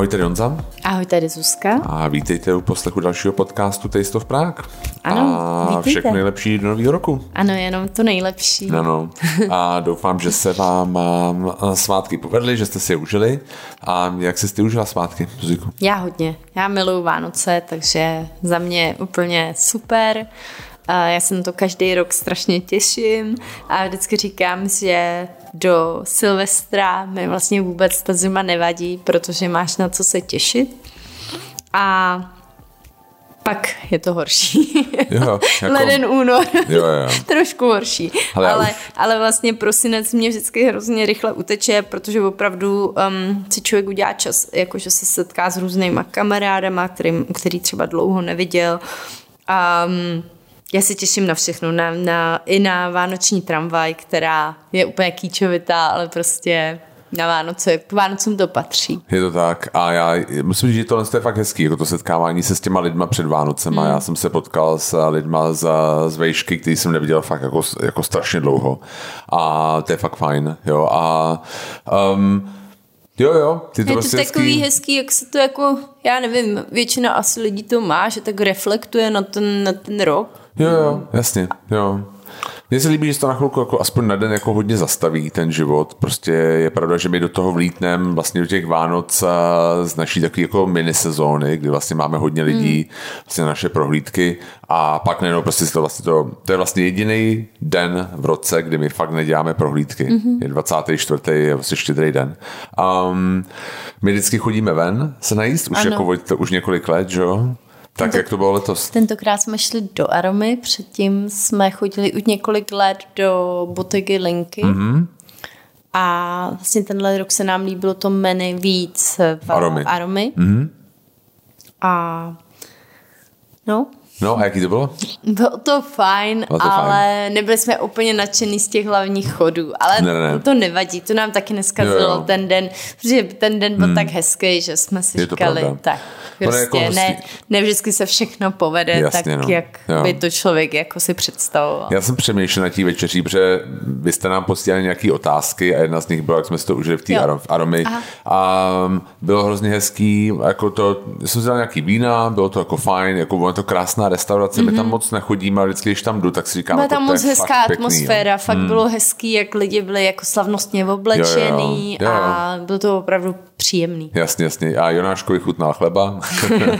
Ahoj, tady Honza. Ahoj, tady Zuzka. A vítejte u poslechu dalšího podcastu Taste of Prague. Ano, A vítejte. všechno nejlepší do nového roku. Ano, jenom to nejlepší. Ano. A doufám, že se vám svátky povedly, že jste si je užili. A jak jsi ty užila svátky, Zuziku? Já hodně. Já miluju Vánoce, takže za mě úplně super. A já se na to každý rok strašně těším a vždycky říkám, že do Silvestra mi vlastně vůbec ta zima nevadí, protože máš na co se těšit. A pak je to horší. Jo, jako- Leden, únor. Jo, jo. Trošku horší. Ale Ale, už- ale vlastně prosinec mě vždycky hrozně rychle uteče, protože opravdu um, si člověk udělá čas, jakože se setká s různýma kamarádama, kterým, který třeba dlouho neviděl. Um, já se těším na všechno, na, na, i na vánoční tramvaj, která je úplně kýčovitá, ale prostě na Vánoce, k Vánocům to patří. Je to tak a já musím říct, že tohle je fakt hezký, jako to setkávání se s těma lidma před Vánocema. Mm. Já jsem se potkal s lidma z, z vejšky, který jsem neviděl fakt jako, jako strašně dlouho a to je fakt fajn, jo a um, jo jo, ty to Je to prostě takový hezký. hezký, jak se to jako, já nevím, většina asi lidí to má, že tak reflektuje na ten, na ten rok. Jo, jo, jasně, jo. Mně se líbí, že se to na chvilku jako aspoň na den jako hodně zastaví ten život. Prostě je pravda, že my do toho vlítneme vlastně do těch Vánoc z naší takové jako mini sezóny, kdy vlastně máme hodně lidí, hmm. vlastně naše prohlídky a pak najednou prostě to vlastně to, to je vlastně jediný den v roce, kdy my fakt neděláme prohlídky. Hmm. Je 24. je vlastně štědrý den. Um, my vždycky chodíme ven se najíst, už Ano. jako to už několik let, že jo? Tak jak to bylo letos? Tentokrát jsme šli do Aromy, předtím jsme chodili už několik let do botegy Linky. Mm-hmm. A vlastně tenhle rok se nám líbilo to menu víc v Aromy. Aromy. Mm-hmm. A no, No a jaký to bylo? Bylo to fajn, Bylo to ale fajn. nebyli jsme úplně nadšený z těch hlavních chodů. Ale Ne, ne, to nevadí, to nám taky neskazilo Jo, jo. ten den, protože ten den byl tak hezký, že jsme si Je říkali, pravda. tak prostě jako ne, ne vždycky se všechno povede Jasně, tak, no. jak Jo. by to člověk jako si představoval. Já jsem přemýšlel na té večeří, protože vy jste nám posílali nějaké otázky a jedna z nich byla, jak jsme si to užili v té. Arom- Aromy. Aha. A bylo hrozně hezký, jako to, jsem vzal nějaký vína, bylo to jako fajn, jako bylo to krásná restaurace, mm-hmm. my tam moc nechodíme, ale vždycky, když tam jdu, tak si říkám, Byla jako, tam to moc fakt hezká pěkný, atmosféra, jo. fakt bylo hezký, jak lidi byli jako slavnostně oblečený Jo, jo, jo. a bylo to opravdu příjemný. Jasně, jasně. A Jonáškovi chutnal chleba.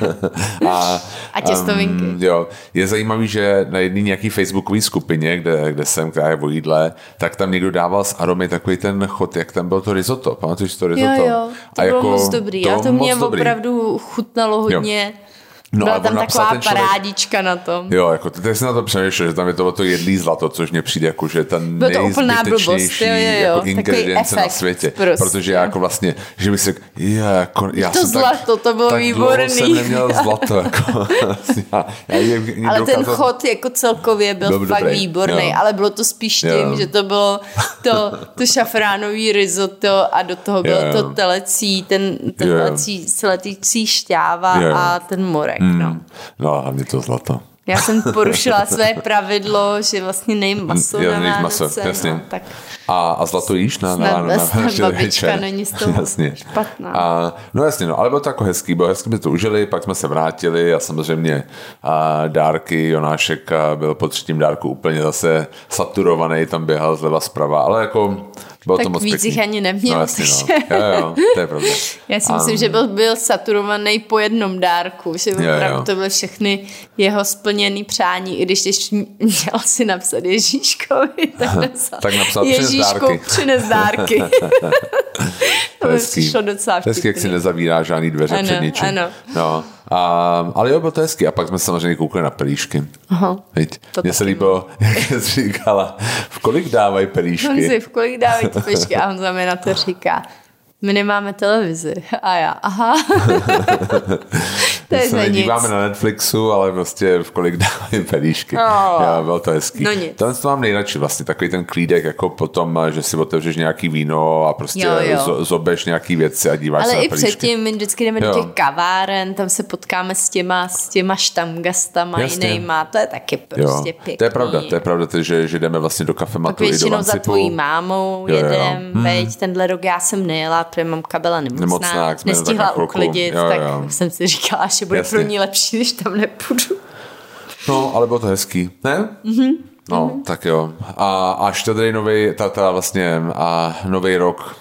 a, A těstovinky. Um, jo. Je zajímavý, že na jedné nějaký facebookové skupině, kde, kde jsem, která je o jídle, tak tam někdo dával z aromy takový ten chod, jak tam bylo to risotto. Pamatuješ to risotto? Jo, jo, to a bylo jako, moc dobrý. a to mě dobrý. opravdu chutnalo hodně. No Byla tam taková ten člověk- parádička na tom. Jo, jako teď jsem na to přemýšlel, že tam je to, to jedlý zlato, což mně přijde jako, že ten Bylo to úplná blbost, jo, jo, jo, jako ingredience na světě. prostě. Protože já jako vlastně, že bych si řekl, je, jako, já To jsem zlato, tak, to bylo tak výborný. jsem neměl zlato. Jako, já, já jim Ale ten chod jako celkově byl, Byl fakt dobrý, výborný, jo. ale bylo to spíš tím, Jo. že to bylo to, to šafránový risotto a do toho bylo Jo. to telecí, ten, ten telecí, telecí šťáva a ten morek, no. No a hlavně to zlato. Já jsem porušila své pravidlo, že vlastně nejím maso Jo, na Vánoce, maso, jasně. no, tak A, a zlato jíš na, na, na, na, na, babička není z toho jasně. špatná. A, no jasně, no, ale bylo to jako hezký, bylo hezky, jsme to užili, pak jsme se vrátili a samozřejmě a dárky, Jonášek byl po třetím dárku úplně zase saturovaný, tam běhal zleva zprava, ale jako bylo Tak to moc víc pěkný. jich ani neměl, No jasně, no. Jo, jo, to je pravda. Já si A- myslím, že byl, byl saturovaný po jednom dárku, že Jo, opravdu jo. to byly všechny jeho splněný přání, i když když měl si napsat Ježíškovi, tak napsal, tak napsal, "Přines Ježíšku, dárky." přines dárky. to mi přišlo docela Hezký, jak si vtipný. nezavírá žádný dveře Ano, před ničím. ano. No, a, ale jo, bylo to hezký. A pak jsme samozřejmě koukali na pelíšky. Aha, Mně se líbilo, jak jsi říkala, v kolik dávají pelíšky? Honzi, v kolik dávají pešky? A on za mě na to říká, my nemáme televizi. A já, aha. To je se nedíváme nic. na Netflixu, ale prostě v kolik dávají pelíšky. Oh. Jo, bylo to hezký. No nic. Tohle to mám nejradši vlastně, takový ten klídek, jako potom, že si otevřeš nějaký víno a prostě Jo, jo. zo- zobeš nějaký věci a díváš se Ale na i pelíšky. předtím, my vždycky jdeme do Jo. těch kaváren, tam se potkáme s těma, s těma štamgastama Jasně. jinýma, to je taky prostě jo. pěkný. To je pravda, to je pravda, to, že, že jdeme vlastně do kafematu i do většinou za tvojí mámou Jo, jo. jedem, Hmm. veď, tenhle rok já jsem nejela, protože mamka byla nemocná, Nemocná, nestihla tak uklidit, Jo, tak jo. jsem si říkala, že bude Jasně. pro ní lepší, když tam nepůjdu. No, ale bylo to hezký, ne? Mm-hmm. No, mm-hmm. tak jo. A až tady nový, ta, ta vlastně a nový rok,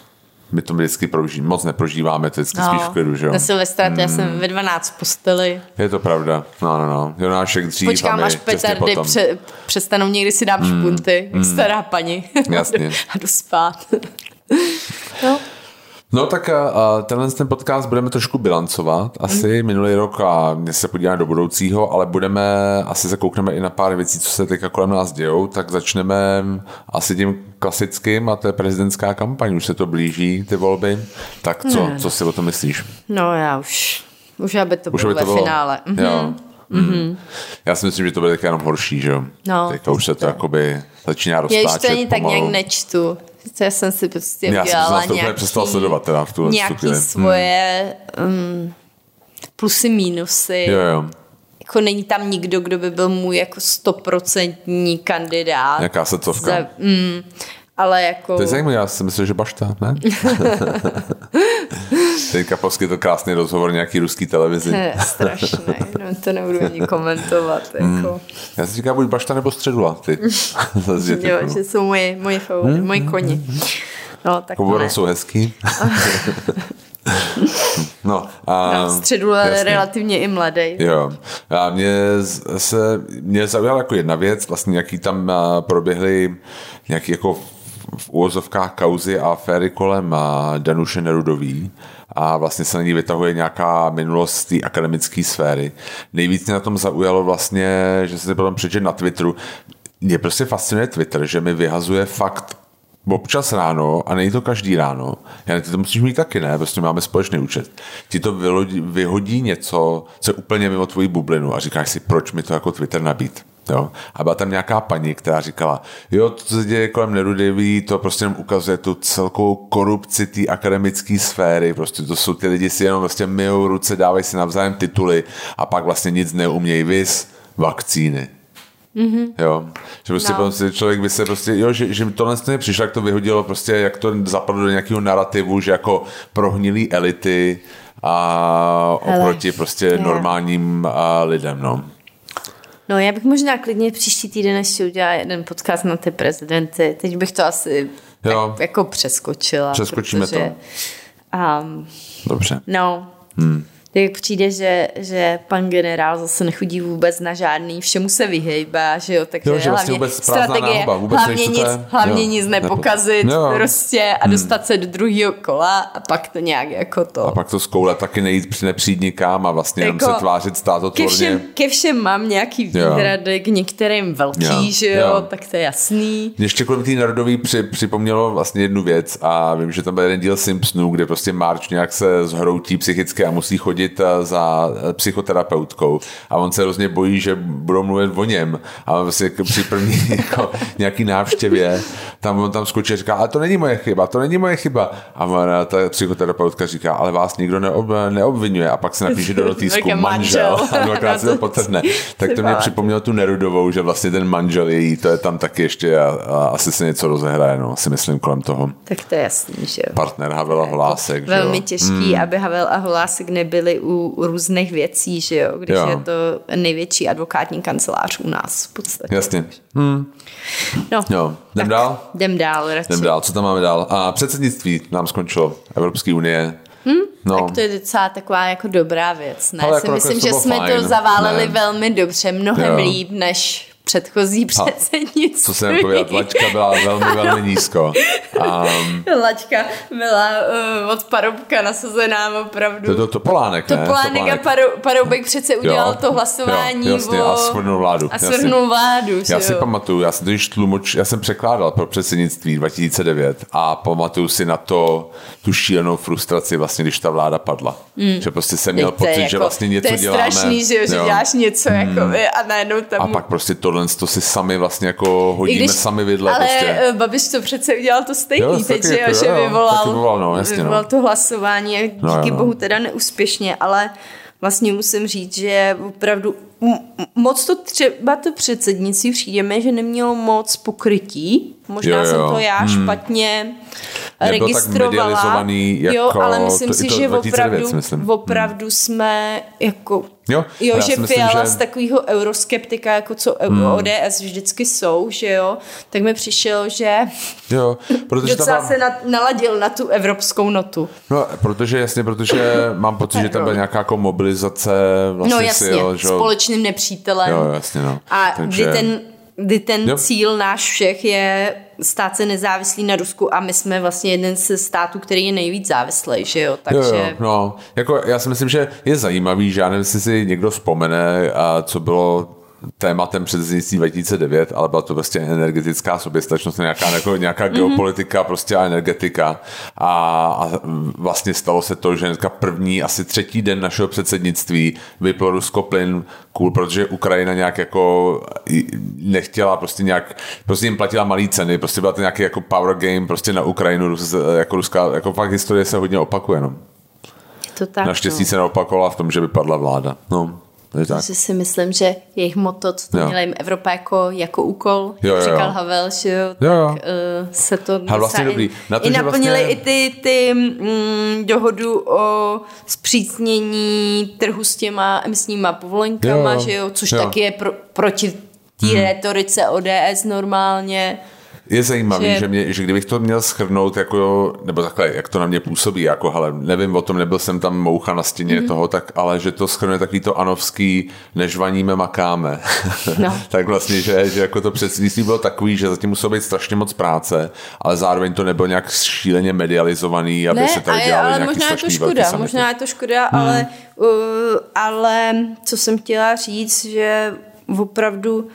my to vždycky proží, moc neprožíváme, to je vždycky spíš v klidu, že jo? Na Silvestra to já jsem ve 12 v posteli. Je to pravda. No, no, no. Jonášek dřív Počkám, a my až petardy pře, přestanou někdy si dám špunty, jak stará paní. Jasně. a jdu spát. no. No tak a tenhle ten podcast budeme trošku bilancovat. Asi mm. minulý rok a mě se podíváme do budoucího, ale budeme, asi se koukneme i na pár věcí, co se teďka kolem nás dějou, tak začneme asi tím klasickým a to je prezidentská kampaň. Už se to blíží, ty volby. Tak co, Hmm. co si o tom myslíš? no já už, už aby to Už bylo aby to ve bylo, finále. Mhm. Jo. Mm. Já si myslím, že to bude teďka jenom horší, že jo? No, teďka už se to jakoby začíná Já roztáčet už to ani tak pomalu. nějak nečtu. To já jsem si prostě Já jsem udělala úplně nějaký, přestal sledovat teda v tuhle nějaký chvíli. Hmm. svoje um, plusy, mínusy. Jo, jo. Jako není tam nikdo, kdo by byl můj jako stoprocentní kandidát. Nějaká srdcovka. Za, mm, ale jako... To je zajímavé, já si myslím, že Bašta, ne? Teďka poskytl krásný rozhovor nějaký ruský televizi. To je strašné, no, to nebudu ani komentovat. Hmm. Jako. Já si říkám, buď Bašta nebo Středula, ty. Zase, Jo, no. že jsou moje, moje favority, moji koni. No, tak Hovory ne. jsou hezký. no, a, No, středu je relativně i mladý. Jo. A mě se mě zaujala jako jedna věc, vlastně nějaký tam proběhly nějaký jako v- úvozovkách kauzy a aféry kolem a, Danuše Nerudový a vlastně se na ní vytahuje nějaká minulost té akademické sféry. Nejvíc mě na tom zaujalo vlastně, že se to potom přečet na Twitteru. Mě prostě fascinuje Twitter, že mi vyhazuje fakt občas ráno, a není to každý ráno, já ty to musíš mít taky, ne? Prostě máme společný účet. Ti to vyhodí, vyhodí něco, co je úplně mimo tvoji bublinu a říkáš si, proč mi to jako Twitter nabít. Jo? A byla tam nějaká paní, která říkala, jo, to, co se děje kolem Nerudivý, to prostě jenom ukazuje tu celkou korupci té akademické sféry, prostě to jsou ty lidi si jenom prostě myjou ruce, dávají si navzájem tituly a pak vlastně nic neumějí, vys vakcíny. Mm-hmm. Jo, že prostě, No. prostě člověk by se prostě, jo, že, že tohle stejně přišlo, jak to vyhodilo prostě, jak to zapadlo do nějakého narrativu, že jako prohnilý elity a Hele, oproti prostě je. normálním a, lidem, no. No já bych možná klidně příští týden ještě udělala jeden podcast na ty prezidenty. Teď bych to asi Jo. tak, jako přeskočila. Přeskočíme protože, Um, Dobře. no, hmm. Tak přijde, že, že pan generál zase nechodí vůbec na žádný, všemu se vyhejbá, že jo, takže Jo, že vlastně hlavně vůbec strategie, náhoda, vůbec hlavně, nic, je. hlavně Jo, nic nepo- nepokazit Jo. prostě a dostat se do druhého kola a pak to nějak jako to. A pak to zkoule taky nejít při nepřijít nikam a vlastně jenom Jako se tvářit ke státotvorně. všem, ke všem mám nějaký Jo. výhrady, k některým velký, Jo, že jo, jo. tak to je jasný. Mě ještě kolem té narodový při, připomnělo vlastně jednu věc a vím, že tam byl jeden díl Simpsonů, kde prostě Marge nějak se zhroutí psychicky a musí chodit eh, za eh, psychoterapeutkou a on se hrozně bojí, že budou mluvit o něm a on vlastně jako při první jako nějaký návštěvě tam on tam skočí a říká, ale to není moje chyba, to není moje chyba a ona, ta psychoterapeutka říká, ale vás nikdo neob, neobvinuje a pak se napíše do notýsku Také manžel manžel. a dvakrát se to potrhne. Tak to mě připomnělo tu Nerudovou, že vlastně ten manžel její, to je tam taky ještě a, a asi se něco rozehraje, no, si myslím kolem toho. Tak to je jasný, že jo. Partner Havela Holásek, že Velmi těžký, hmm. aby Havel a Holásek nebyli u, u různých věcí, že jo, když Jo. je to největší advokátní kancelář u nás v podstatě. Jasně. Hmm. No, Jo, jdem tak dál? Jdem dál radši. Jdem dál, co tam máme dál? A předsednictví nám skončilo, Evropské unie. Hmm? No, Tak to je docela taková jako dobrá věc. Ne? Ale Já jako si myslím, nakonec to že jsme fajn. to zaváleli Ne. velmi dobře, mnohem Jo. líp než předchozí předsednictví. Co jsem pověděl, lačka byla velmi, velmi nízko. Um, Lačka byla uh, od Parobka nasazená opravdu. to, to, to Polánek, ne? Topolánek a Topolánek. Paro, Paroubek přece udělal Jo, to hlasování jo, jasně, o... a svrhnul vládu, A svrhnul vládu, že Já si jo. pamatuju, já jsem totiž tlumoč, já jsem překládal pro předsednictví 2009 a pamatuju si na to tu šílenou frustraci vlastně, když ta vláda padla. Mm. Že prostě jsem měl to pocit, že jako- vlastně něco To je děláme. strašný, že, jo, že děláš něco jako a najednou tam... A pak prostě tohle to si sami vlastně jako I hodíme sami vidle. ale prostě. eh, Babiš to přece udělal to stejný Jo, teď, že, jako, že jo, vyvolal, vyvolal, no, jasně, no. vyvolal to hlasování a díky No, jo, no. bohu teda neúspěšně, ale vlastně musím říct, že opravdu moc to třeba to předsednictví přijdeme, že nemělo moc pokrytí. Možná Jo, jo. jsem to já špatně Nebyl tak registrovala. medializovaný jo, jako ale myslím to- si, to že 2009, opravdu, myslím. opravdu jsme jako Jo, Jo, že myslím, Fiala že- Hmm. z takového euroskeptika, jako co ODS vždycky jsou, že jo, tak mi přišel, že Jo, protože docela tam, se na, naladil na tu evropskou notu. no, protože jasně, protože mám pocit, že tam byla nějaká jako mobilizace vlastně No jasně, sil, že. Společným nepřítelem. Jo, jasně, no. A Takže- kdy ten, kdy ten Jo. cíl náš všech je stát se nezávislý na Rusku a my jsme vlastně jeden ze států, který je nejvíc závislý, že jo, takže... Jo, jo, no, jako já si myslím, že je zajímavý, že já nevím, jestli si někdo vzpomene, a co bylo tématem předsednictví 2009, ale byla to prostě energetická soběstačnost, nějaká, jako, nějaká Mhm. mm-hmm. geopolitika prostě a energetika. A, a vlastně stalo se to, že hnedka první, asi třetí den našeho předsednictví vyplo Rusko plyn, cool, protože Ukrajina nějak jako nechtěla prostě nějak, prostě jim platila malý ceny, prostě byla to nějaký jako power game prostě na Ukrajinu, jako ruská, jako fakt historie se hodně opakuje, no. to tak, Naštěstí no. se neopakovala v tom, že vypadla vláda. No, je tak. Takže si myslím, že jejich moto, co to měla jim Evropa jako, jako úkol, Jo, jo, říkal jo. Havel, že jo, Jo, jo. tak uh, se to A vlastně dobrý. i, Na to, i že naplnili vlastně- i ty, ty mm, dohodu o zpřísnění trhu s těma emisníma povolenkama, Jo, jo. že jo, což Jo. taky je pro, proti té hmm. retorice ODS normálně. Je zajímavý, že, Že- mě, že kdybych to měl schrnout, jako, nebo takhle, jak to na mě působí, jako, hele, nevím o tom, nebyl jsem tam moucha na stěně Mhm. mm. toho, tak, ale že to schrnuje takový to anovský, než vaníme, makáme. No. tak vlastně, že, že jako to předsednictví bylo takový, že zatím muselo být strašně moc práce, ale zároveň to nebylo nějak šíleně medializovaný, aby Ne, se tady dělali ale nějaký možná je to škoda, možná je to škoda, hmm. ale, uh, ale co jsem chtěla říct, že opravdu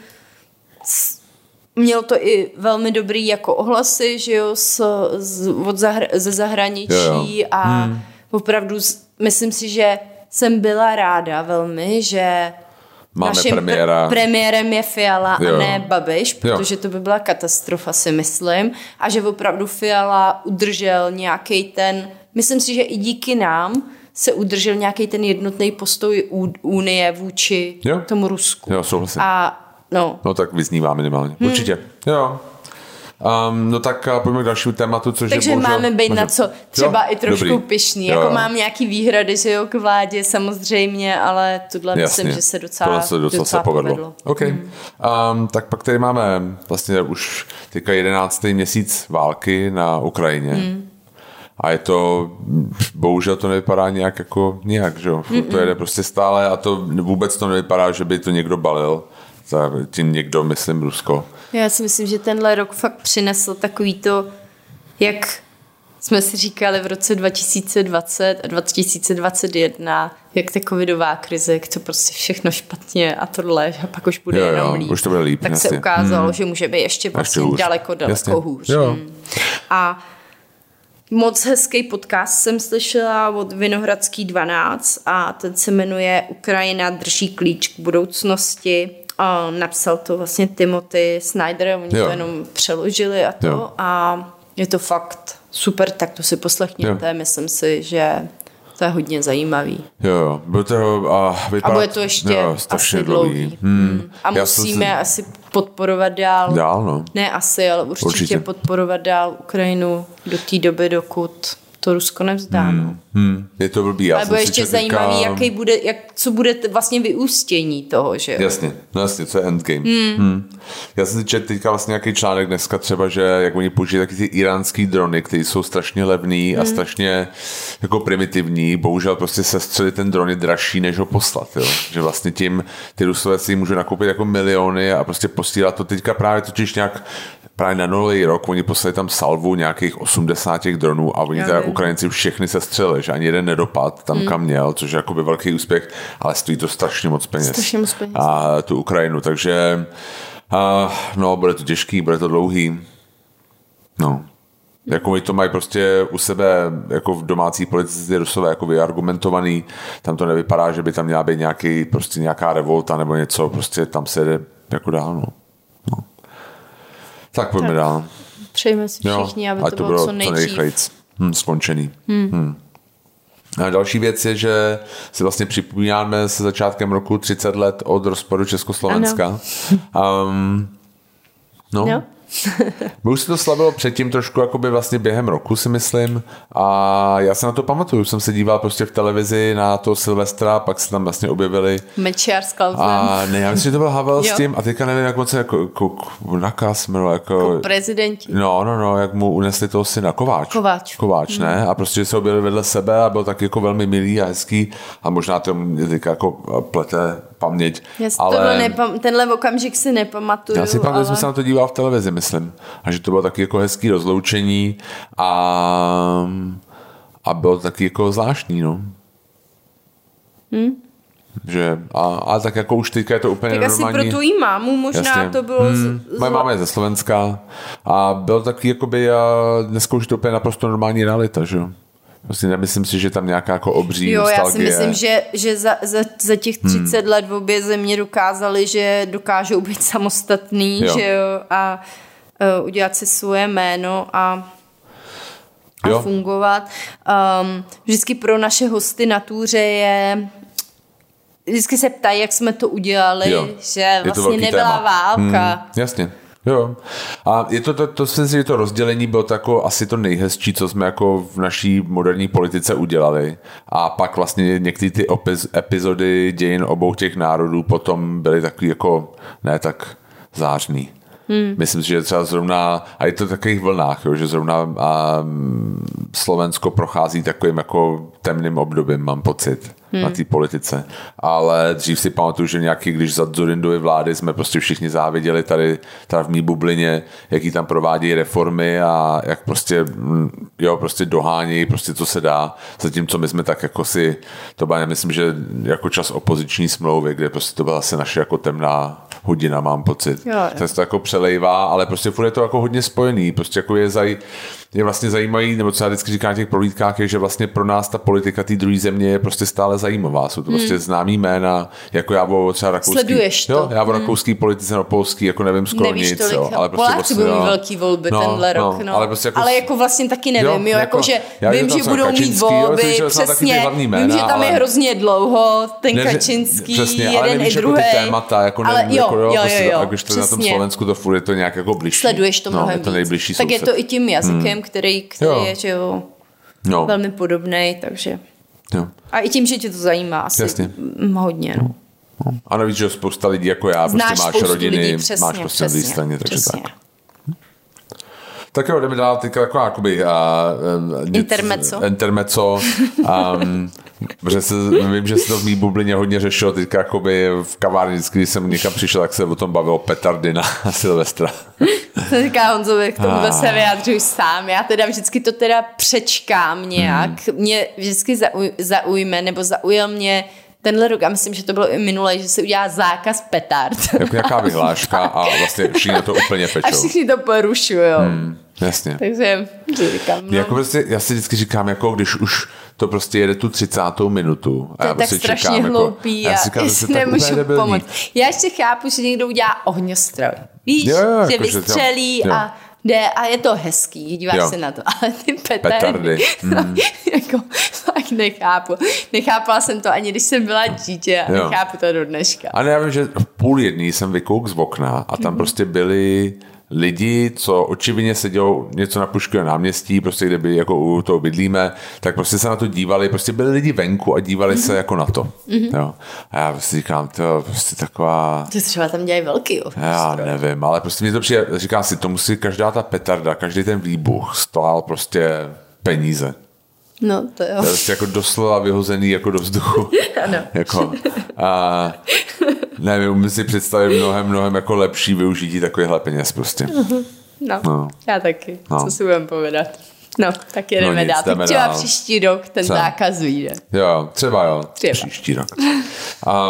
mělo to i velmi dobrý jako ohlasy, že jo, z, z, od zahra, ze zahraničí Jo, jo. a hmm. opravdu s- myslím si, že jsem byla ráda velmi, že Máme naším premiéra. pr- premiérem je Fiala Jo. a ne Babiš, protože to by byla katastrofa, si myslím. A že opravdu Fiala udržel nějaký ten, myslím si, že i díky nám se udržel nějaký ten jednotný postoj U- Unie vůči Jo. tomu Rusku. Jo, souhlasím. A no, No tak vyznívá minimálně. Hmm. Určitě. Jo. Um, no tak pojďme k dalšímu tématu, což takže je bohužel... máme být na možná- co třeba Jo? i trošku Dobrý. pišný. Jo, Jako jo. mám nějaký výhrady, že jo, k vládě samozřejmě, ale tohle myslím, že se docela, Tohle se docela, docela se povedlo. povedlo. OK. Hmm. Um, tak pak tady máme vlastně už teďka jedenáctý měsíc války na Ukrajině. Hmm. A je to, bohužel to nevypadá nějak jako nějak, že jo. Furt To jede prostě stále a to vůbec to nevypadá, že by to někdo balil. Za tím někdo, myslím, Rusko. Já si myslím, že tenhle rok fakt přinesl takový to, jak jsme si říkali v roce 2020 a 2021, jak ta covidová krize, jak to prostě všechno špatně a tohle, že pak už bude Jo, jo, jenom líp. už to bude líp, Tak se jasně. ukázalo, hmm. že může být ještě vlastně hůř. daleko, daleko Jasně. hůř. Jo. Hmm. A moc hezký podcast jsem slyšela od Vinohradský 12 a ten se jmenuje Ukrajina drží klíč k budoucnosti. A napsal to vlastně Timothy Snyder, oni Jo. to jenom přeložili a to Jo. a je to fakt super, tak to si poslechněte, Jo. myslím si, že to je hodně zajímavý. Jo, jo, bude to a, A vypadá, bude to ještě jo, strašně asi dlouhý. Hmm. A Já musíme si- asi podporovat dál. Dál, no. Ne asi, ale určitě, Určitě. určitě podporovat dál Ukrajinu do té doby, dokud to Rusko nevzdá. Hmm. Hmm. Je to blbý. Já Nebo ještě zajímavý, teďka... jaký bude, jak, co bude t- vlastně vyústění toho, že Jasně, no jasně, co je endgame. Hmm. Hmm. Já jsem si četl teďka vlastně nějaký článek dneska třeba, že jak oni použijí taky ty iránský drony, které jsou strašně levný hmm. a strašně jako primitivní, bohužel prostě sestřelit ten dron je dražší, než ho poslat, jo. Že vlastně tím ty Rusové si můžou nakoupit jako miliony a prostě posílat to teďka právě totiž nějak právě na nulý rok, oni poslali tam salvu nějakých 80 těch dronů a oni teda Ukrajinci všechny se střeli, že ani jeden nedopad tam, hmm. kam měl, což je jakoby velký úspěch, ale stojí to strašně moc peněz. Strašně moc peněz. A tu Ukrajinu, takže a, no, bude to těžký, bude to dlouhý. No. Jako oni to mají prostě u sebe jako v domácí politice Rusové jako vyargumentovaný, tam to nevypadá, že by tam měla být nějaký, prostě nějaká revolta nebo něco, prostě tam se jde jako dál, no. Tak pojďme tak. dál. Přejeme si všichni, jo, aby to, to bylo co nejdřív. Hm, skončený. Hmm. Hmm. A další věc je, že si vlastně připomínáme se začátkem roku 30 let od rozpadu Československa. Um, no. Jo. My už se to slavilo předtím trošku jakoby vlastně během roku, si myslím. A já se na to pamatuju. Jsem se díval prostě v televizi na to Silvestra, pak se tam vlastně objevili. Mečiar s A ne, já myslím, že to byl Havel s tím a teďka nevím, jak moc se jako, jako nakaz jmenuje. Jako, jako prezidenti. No, no, no, jak mu unesli toho syna. Kováč. Kováč. Kováč, hmm. ne? A prostě se objevili vedle sebe a byl tak jako velmi milý a hezký a možná to teďka jako plete paměť. Já si ale... nepam- tenhle okamžik si nepamatuju. Já si pamatuju, ale... jsem se na to díval v televizi, myslím. A že to bylo taky jako hezký rozloučení a, a bylo taky jako zvláštní, no. Hmm? Že, a, a tak jako už teďka je to úplně tak normální. asi pro tvojí mámu možná Jasně. to bylo... Hmm, z, moje máma je ze Slovenska a bylo taky jakoby, a dneska už to úplně naprosto normální realita, že jo. Prostě nemyslím si, že tam nějaká jako obří Jo, nostalgie. já si myslím, že, že za, za, za těch 30 hmm. let v obě země dokázali, že dokážou být samostatný, jo. že jo, a uh, udělat si svoje jméno a a jo. fungovat. Um, vždycky pro naše hosty na túře je vždycky se ptají, jak jsme to udělali, jo. že vlastně nebyla téma. válka. Hmm, jasně. Jo. A je to, to, to si že to rozdělení bylo to jako asi to nejhezčí, co jsme jako v naší moderní politice udělali. A pak vlastně některé ty opiz, epizody dějin obou těch národů potom byly takový jako ne tak zářný. Hmm. Myslím si, že třeba zrovna, a je to v takových vlnách, jo, že zrovna a, Slovensko prochází takovým jako temným obdobím, mám pocit hmm. na té politice. Ale dřív si pamatuju, že nějaký, když za Zurindovy vlády jsme prostě všichni záviděli tady, tady v mý bublině, jaký tam provádí reformy a jak prostě, mm, jo, prostě dohání, prostě co se dá. Zatímco my jsme tak jako si, to byla, myslím, že jako čas opoziční smlouvy, kde prostě to byla asi naše jako temná hodina, mám pocit. Jo, jo. se to jako přelejvá, ale prostě furt je to jako hodně spojený. Prostě jako je zaj, je vlastně zajímavý, nebo co já vždycky říkám na těch prohlídkách, je, že vlastně pro nás ta politika té druhé země je prostě stále zajímavá. Jsou to hmm. prostě známý jména, jako já o třeba rakouský. Sleduješ to. Jo, já o hmm. rakouský politice, no polský, jako nevím skoro Nevíš nic. Tolik, jo, ale prostě Poláci budou mít velký volby no, tenhle no, rok. No. Ale, prostě jako, ale jako vlastně taky nevím, jo, jo jako, že vím, že budou mít volby, přesně, vím, že tam je hrozně dlouho, ten Kačinský, jeden i druhý. témata, jako nevím, jako jo, prostě, na tom Slovensku to furt je to nějak jako blížší. Sleduješ to mnohem víc. Tak je to i tím jazykem, hmm. který je, že jo, no. velmi podobný, takže... Jo. A i tím, že tě to zajímá asi Jasně. hodně, no. no. A navíc, že spousta lidí jako já, prostě Znáš prostě máš rodiny, lidí, přesně, máš prostě přesně, straně, takže přesně. tak. Tak jo, jdeme dál teďka taková jakoby... Uh, nic, intermezzo. Intermezzo. Um, protože se, vím, že se to v mý bublině hodně řešilo teďka jakoby v kavárně, když jsem někam přišel, tak se o tom bavilo petardy na Silvestra. To říká Honzovi, k tomu se vyjadřuj sám. Já teda vždycky to teda přečkám nějak. Hmm. Mě vždycky zauj, zaujme, nebo zaujel mě tenhle rok, a myslím, že to bylo i minulé, že se udělá zákaz petard. Jako nějaká vyhláška a vlastně všichni to úplně pečou. A všichni to porušují. Hmm, jasně. Takže říkám, no. Jako prostě, já si vždycky říkám, jako když už to prostě jede tu 30. minutu. A to je tak strašně čekám, jako- hloupý. Jako, já si říkám, že nemůžu pomoct. Já ještě chápu, že někdo udělá ohňostroj. Víš, jo, jo, že jako, vystřelí že a jde a je to hezký, díváš jo. se na to, ale ty petardy, petardy. Mm. jako, tak nechápu. Nechápala jsem to ani když jsem byla dítě a jo. nechápu to do dneška. Ale já vím, že v půl jedný jsem vykouk z okna a tam mm. prostě byly lidi, co očividně se dělou něco na Puškově náměstí, prostě kde by jako u toho bydlíme, tak prostě se na to dívali, prostě byli lidi venku a dívali mm-hmm. se jako na to. Mm-hmm. Jo. A já prostě říkám, to je prostě taková... To třeba tam dělají velký jo. Já nevím, ale prostě mi to přijde, říkám si, to musí každá ta petarda, každý ten výbuch stál prostě peníze. No, to jo. To je prostě jako doslova vyhozený jako do vzduchu. ano. jako, a nevím, umím si představit mnohem, mnohem jako lepší využití takovýchhle peněz prostě. No, no. já taky. No. Co si budeme povedat? No, tak jedeme no nic, dál. Jdeme třeba dál. příští rok ten Co? zákaz vyjde. Jo, třeba jo. Třeba. Příští rok.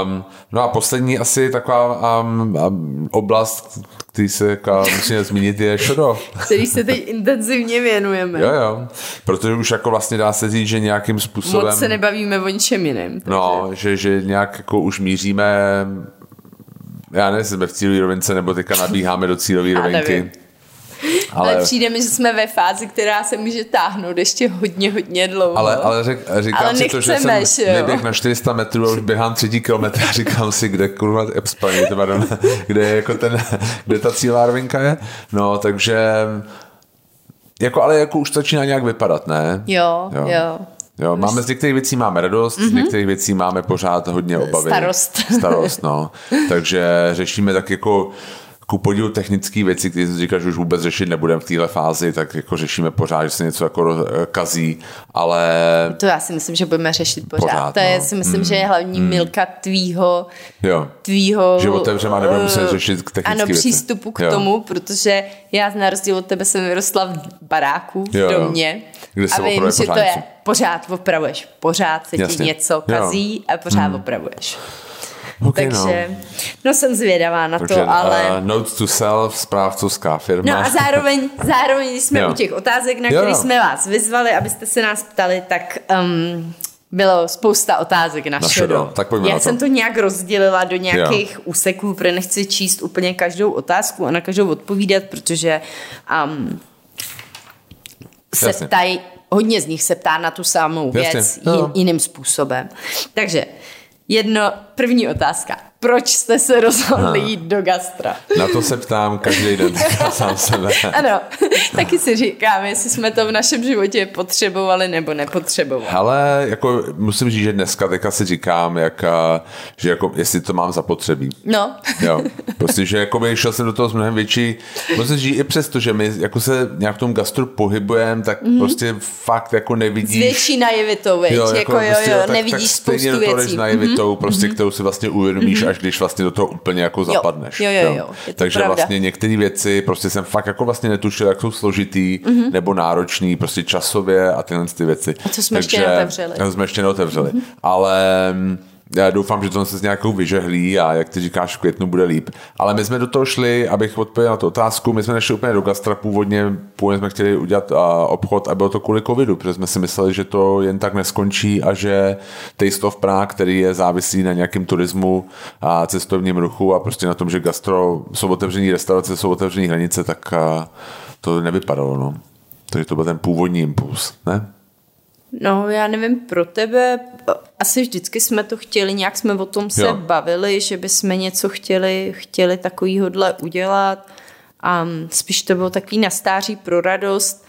Um, no a poslední asi taková um, um, oblast, který se jako, musíme zmínit, je šodo. Který se teď intenzivně věnujeme. Jo, jo. Protože už jako vlastně dá se říct, že nějakým způsobem... Moc se nebavíme o ničem jiném. Takže... No, že, že nějak jako už míříme já nevím, jsme v cílové rovince, nebo teďka nabíháme do cílové rovinky. Nevím. Ale, ale přijde mi, že jsme ve fázi, která se může táhnout ještě hodně, hodně dlouho. Ale, ale řek, říkám ale si to, že jsem vyběh na 400 metrů a už běhám třetí kilometr a říkám si, kde kurva spaní, kde je jako ten, kde ta cílová rovinka je. No, takže jako, ale jako už začíná nějak vypadat, ne? Jo, jo. jo. Jo, máme z některých věcí máme radost, mm-hmm. z mhm. některých věcí máme pořád hodně obavy. Starost. Starost, no. Takže řešíme tak jako ku podivu technické věci, které jsi říkal, že už vůbec řešit nebudeme v téhle fázi, tak jako řešíme pořád, že se něco jako kazí, ale... To já si myslím, že budeme řešit pořád. pořád to je, no. si myslím, mm. že je hlavní mm. milka tvýho, jo. tvýho... Že otevřeme a nebudeme muset řešit technické Ano, věci. přístupu k jo. tomu, protože já na rozdíl od tebe jsem vyrostla v baráku, v jo, domě. Kde se a vím, že to je pořád opravuješ, pořád se Jasně. ti něco kazí jo. a pořád mm. opravuješ. Okay, Takže, no. no jsem zvědavá na Takže, to, ale... Uh, notes to self, správcovská firma. No a zároveň, zároveň jsme jo. u těch otázek, na které jsme vás vyzvali, abyste se nás ptali, tak um, bylo spousta otázek na, na šodo. Tak Já na jsem to nějak rozdělila do nějakých jo. úseků, protože nechci číst úplně každou otázku a na každou odpovídat, protože um, se ptají, hodně z nich se ptá na tu samou věc Jasně. jiným způsobem. Takže Jedno, první otázka proč jste se rozhodli jít do gastra? Na to se ptám každý den, sám sebe. ano, taky si říkám, jestli jsme to v našem životě potřebovali nebo nepotřebovali. Ale jako musím říct, že dneska teďka si říkám, jak, že jako, jestli to mám zapotřebí. No. Jo, prostě, že jako by šel jsem do toho s mnohem větší, musím říct, i přesto, že my jako se nějak v tom gastru pohybujeme, tak mm-hmm. prostě fakt jako nevidíš. Větší najivitou, jo, jako, jako jo, prostě, jo, jo, tak, nevidíš tak spoustu věcí. najivitou, mm-hmm. prostě, mm-hmm. kterou si vlastně uvědomíš mm-hmm až když vlastně do toho úplně jako zapadneš. Jo, jo, jo. jo. Takže pravda. vlastně některé věci prostě jsem fakt jako vlastně netušil, jak jsou složitý mm-hmm. nebo náročný, prostě časově a tyhle ty věci. A co jsme Takže, ještě neotevřeli. To jsme ještě neotevřeli. Mm-hmm. Ale já doufám, že to se s nějakou vyžehlí a jak ty říkáš, v květnu bude líp. Ale my jsme do toho šli, abych odpověděl na tu otázku, my jsme nešli úplně do gastra původně, původně jsme chtěli udělat obchod a bylo to kvůli covidu, protože jsme si mysleli, že to jen tak neskončí a že Taste of Prague, který je závislý na nějakém turismu a cestovním ruchu a prostě na tom, že gastro jsou otevřený restaurace, jsou otevřený hranice, tak to nevypadalo. No. Takže to byl ten původní impuls, ne? No, já nevím, pro tebe, asi vždycky jsme to chtěli, nějak jsme o tom se jo. bavili, že bychom něco chtěli, chtěli takovýhodle udělat a spíš to bylo takový nastáří pro radost,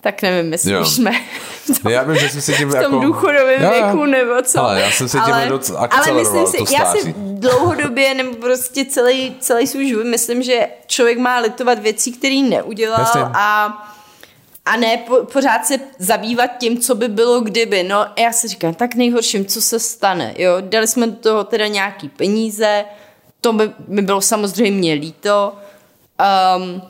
tak nevím, jestli jo. už jsme v tom, já vím, že jsem si tím v tom jako... důchodovém jo, věku nebo co. Ale já jsem si tím ale, doc ale myslím si, já si dlouhodobě nebo prostě celý, celý svůj život myslím, že člověk má litovat věcí, které neudělal Jasně. a a ne po, pořád se zabývat tím, co by bylo kdyby. No já si říkám, tak nejhorším, co se stane, jo. Dali jsme do toho teda nějaký peníze, to by mi bylo samozřejmě líto. Um,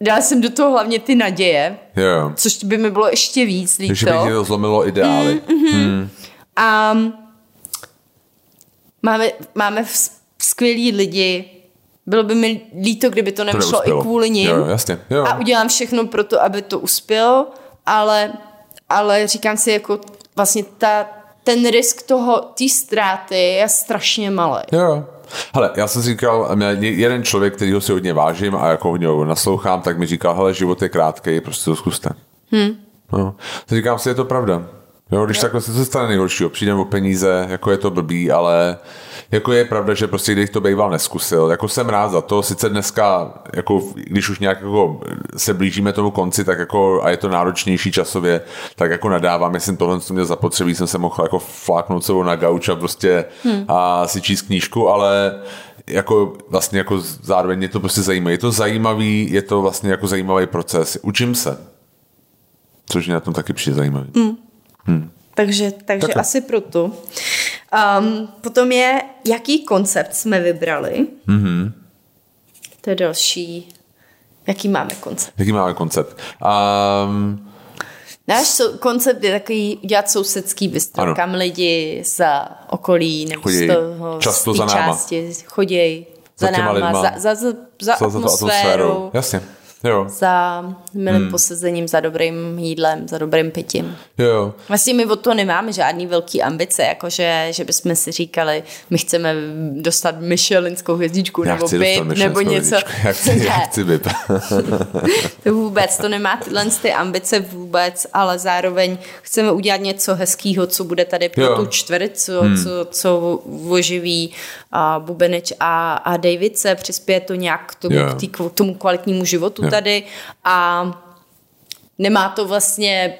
dala jsem do toho hlavně ty naděje, yeah. což by mi bylo ještě víc líto. Takže by to zlomilo ideály. Mm, mm-hmm. mm. A máme, máme skvělí lidi, bylo by mi líto, kdyby to nevyšlo i kvůli ním. Jo, jasně. Jo. A udělám všechno pro to, aby to uspělo, ale, ale říkám si, jako vlastně ta, ten risk toho, té ztráty je strašně malý. Jo, Hele, já jsem si říkal, jeden člověk, kterýho si hodně vážím a jako hodně naslouchám, tak mi říkal, hele, život je krátký, prostě to zkuste. Hmm. No. Tak říkám si, je to pravda. Jo, když takhle se to stane nejhoršího, přijdeme o peníze, jako je to blbý, ale jako je pravda, že prostě když to býval neskusil, jako jsem rád za to, sice dneska, jako když už nějak jako se blížíme tomu konci, tak jako a je to náročnější časově, tak jako nadávám, jestli tohle co mě zapotřebí, jsem se mohl jako fláknout sebou na gauč a prostě hmm. a si číst knížku, ale jako vlastně jako zároveň je to prostě zajímavé. Je to zajímavý, je to vlastně jako zajímavý proces. Učím se. Což mě na tom taky přijde zajímavý. Hmm. Hmm. Takže, takže Takhle. asi proto. Um, potom je, jaký koncept jsme vybrali. Mm-hmm. To je další. Jaký máme koncept? Jaký máme koncept? Um, Náš koncept je takový dělat sousedský bistro, ano. kam lidi z okolí nebo chodí z toho často za náma. části chodí za, za náma, lidma, za, za, za, za, za atmosférou. atmosférou. Jasně. Jo. za milým hmm. posezením, za dobrým jídlem, za dobrým pitím. Jo. Vlastně my od toho nemáme žádný velký ambice, jakože že bychom si říkali, my chceme dostat Michelinskou hvězdičku, já nebo byt, nebo něco. Já chci, já chci byt. to vůbec, to nemá tyhle ty ambice vůbec, ale zároveň chceme udělat něco hezkého, co bude tady pro jo. tu čtvrt, co, hmm. co, co oživí a Bubeneč a, a David se přispěje to nějak k tomu, k, tý, k tomu kvalitnímu životu tady a nemá to vlastně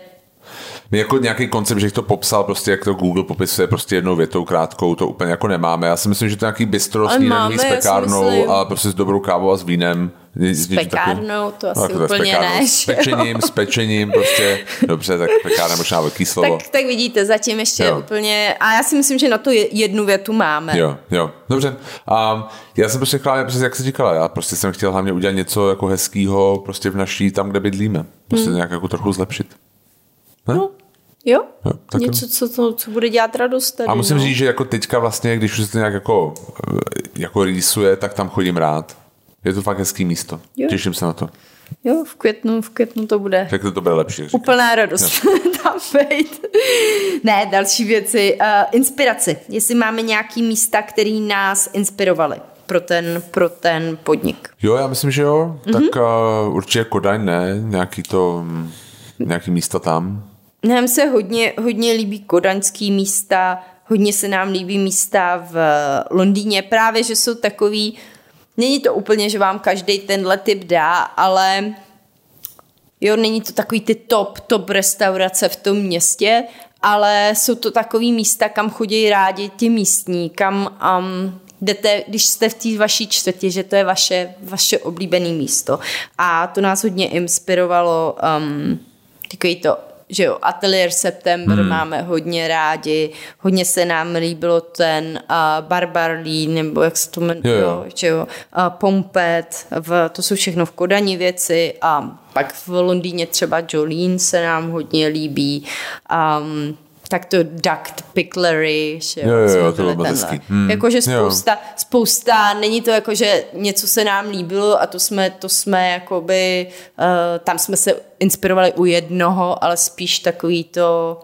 jako nějaký koncept, že to popsal, prostě jak to Google popisuje prostě jednou větou krátkou, to úplně jako nemáme. Já si myslím, že to je nějaký bistro s s pekárnou a prostě s dobrou kávou a s vínem. S pekárnou, to asi no, úplně ne. S pečením, s pečením, prostě dobře, tak pekárna možná velký slovo. Tak, tak vidíte, zatím ještě jo. úplně, a já si myslím, že na to jednu větu máme. Jo, jo, dobře. A já jsem prostě chtěla, prostě jak jsi říkala, já prostě jsem chtěl hlavně udělat něco jako hezkýho prostě v naší, tam, kde bydlíme. Prostě hmm. nějak jako trochu zlepšit. Ne? No, Jo, jo tak něco, co, co, co bude dělat radost tady. A musím no. říct, že jako teďka vlastně, když už se to nějak jako, jako rýsuje, tak tam chodím rád. Je to fakt hezký místo. Jo. Těším se na to. Jo, v květnu, v květnu to bude. Tak to, to bude lepší. Úplná radost tam být. ne, další věci. Uh, inspiraci. Jestli máme nějaký místa, které nás inspirovaly pro ten, pro ten podnik. Jo, já myslím, že jo. Mm-hmm. Tak uh, určitě Kodaň, ne? Nějaký to, nějaký místa tam. Nám se hodně, hodně líbí kodaňský místa, hodně se nám líbí místa v Londýně, právě, že jsou takový, není to úplně, že vám každý tenhle typ dá, ale jo, není to takový ty top, top restaurace v tom městě, ale jsou to takový místa, kam chodí rádi ti místní, kam um, jdete, když jste v té vaší čtvrtě, že to je vaše, vaše oblíbené místo. A to nás hodně inspirovalo um, takový to že jo, Atelier September hmm. máme hodně rádi, hodně se nám líbilo ten uh, Barbarlí, nebo jak se to jmenuje, jo, jo. že jo, uh, Pompet, v, to jsou všechno v Kodani věci a pak v Londýně třeba Jolene se nám hodně líbí. Um, tak to duct picklery, že jo, jo, jo to bylo hezký. Hmm. Jakože spousta, jo. spousta, není to jako, že něco se nám líbilo a to jsme, to jsme jakoby, uh, tam jsme se inspirovali u jednoho, ale spíš takový to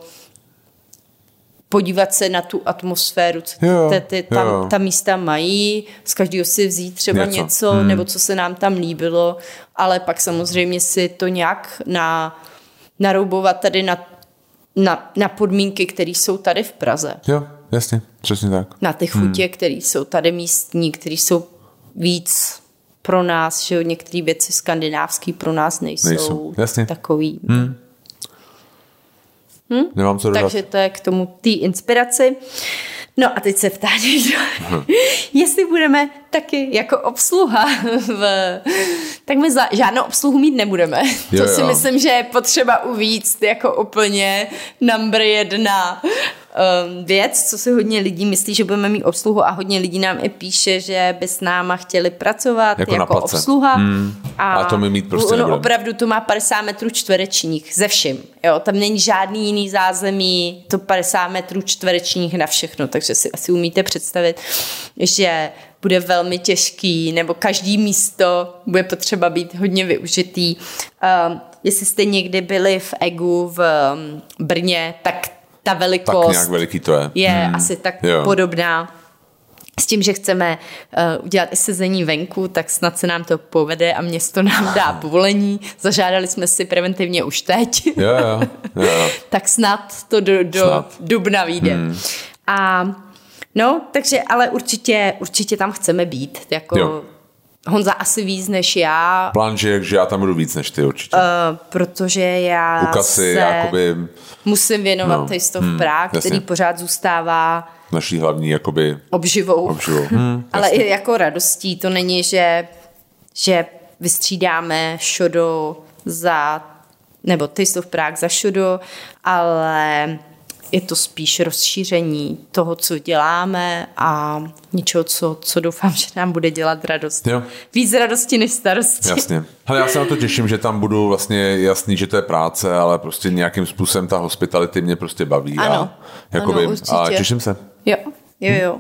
podívat se na tu atmosféru, co jo, ty, ty, tam, jo. ta místa mají, z každého si vzít třeba něco, něco hmm. nebo co se nám tam líbilo, ale pak samozřejmě si to nějak na, naroubovat tady na na, na podmínky, které jsou tady v Praze. Jo, jasně, přesně tak. Na ty chutě, hmm. které jsou tady místní, které jsou víc pro nás, že některé věci skandinávské pro nás nejsou, nejsou. Jasně. takový. Hmm. Hm? Nemám co dodat. Takže to je k tomu té inspiraci. No a teď se ptá někdo, jestli budeme taky jako obsluha v... Tak my za, žádnou obsluhu mít nebudeme. Jo, to si jo. myslím, že je potřeba uvíct jako úplně number jedna věc, co si hodně lidí myslí, že budeme mít obsluhu a hodně lidí nám i píše, že by s náma chtěli pracovat jako, jako obsluha. Hmm. A, a to my mít prostě no, opravdu to má 50 metrů čtverečních ze vším. Jo, tam není žádný jiný zázemí, to 50 metrů čtverečních na všechno, takže si asi umíte představit, že bude velmi těžký, nebo každý místo bude potřeba být hodně využitý. Um, jestli jste někdy byli v EGU v um, Brně, tak ta velikost tak nějak veliký to je. Je hmm. asi tak jo. podobná. s tím, že chceme uh, udělat i sezení venku, tak snad se nám to povede a město nám dá povolení. Zažádali jsme si preventivně už teď. Jo, jo, jo. tak snad to do, do snad. dubna vyjde. Hmm. A no, takže ale určitě, určitě tam chceme být. Jako, jo. Honza asi víc než já. Plán, že, že já tam budu víc než ty určitě. Uh, protože já Ukasy, se jakoby... musím věnovat no. Taste of hmm, Prague, který pořád zůstává naší hlavní jakoby obživou. obživou. Hmm, Ale i jako radostí. To není, že, že vystřídáme šodo za nebo Taste of Prague za šodo, ale je to spíš rozšíření toho, co děláme a něčeho, co, co doufám, že nám bude dělat radost. Jo. Víc radosti než starosti. Jasně. Ale já se na to těším, že tam budu vlastně jasný, že to je práce, ale prostě nějakým způsobem ta hospitality mě prostě baví. Ano, a, jakoby, ano a těším se. Jo, jo, jo.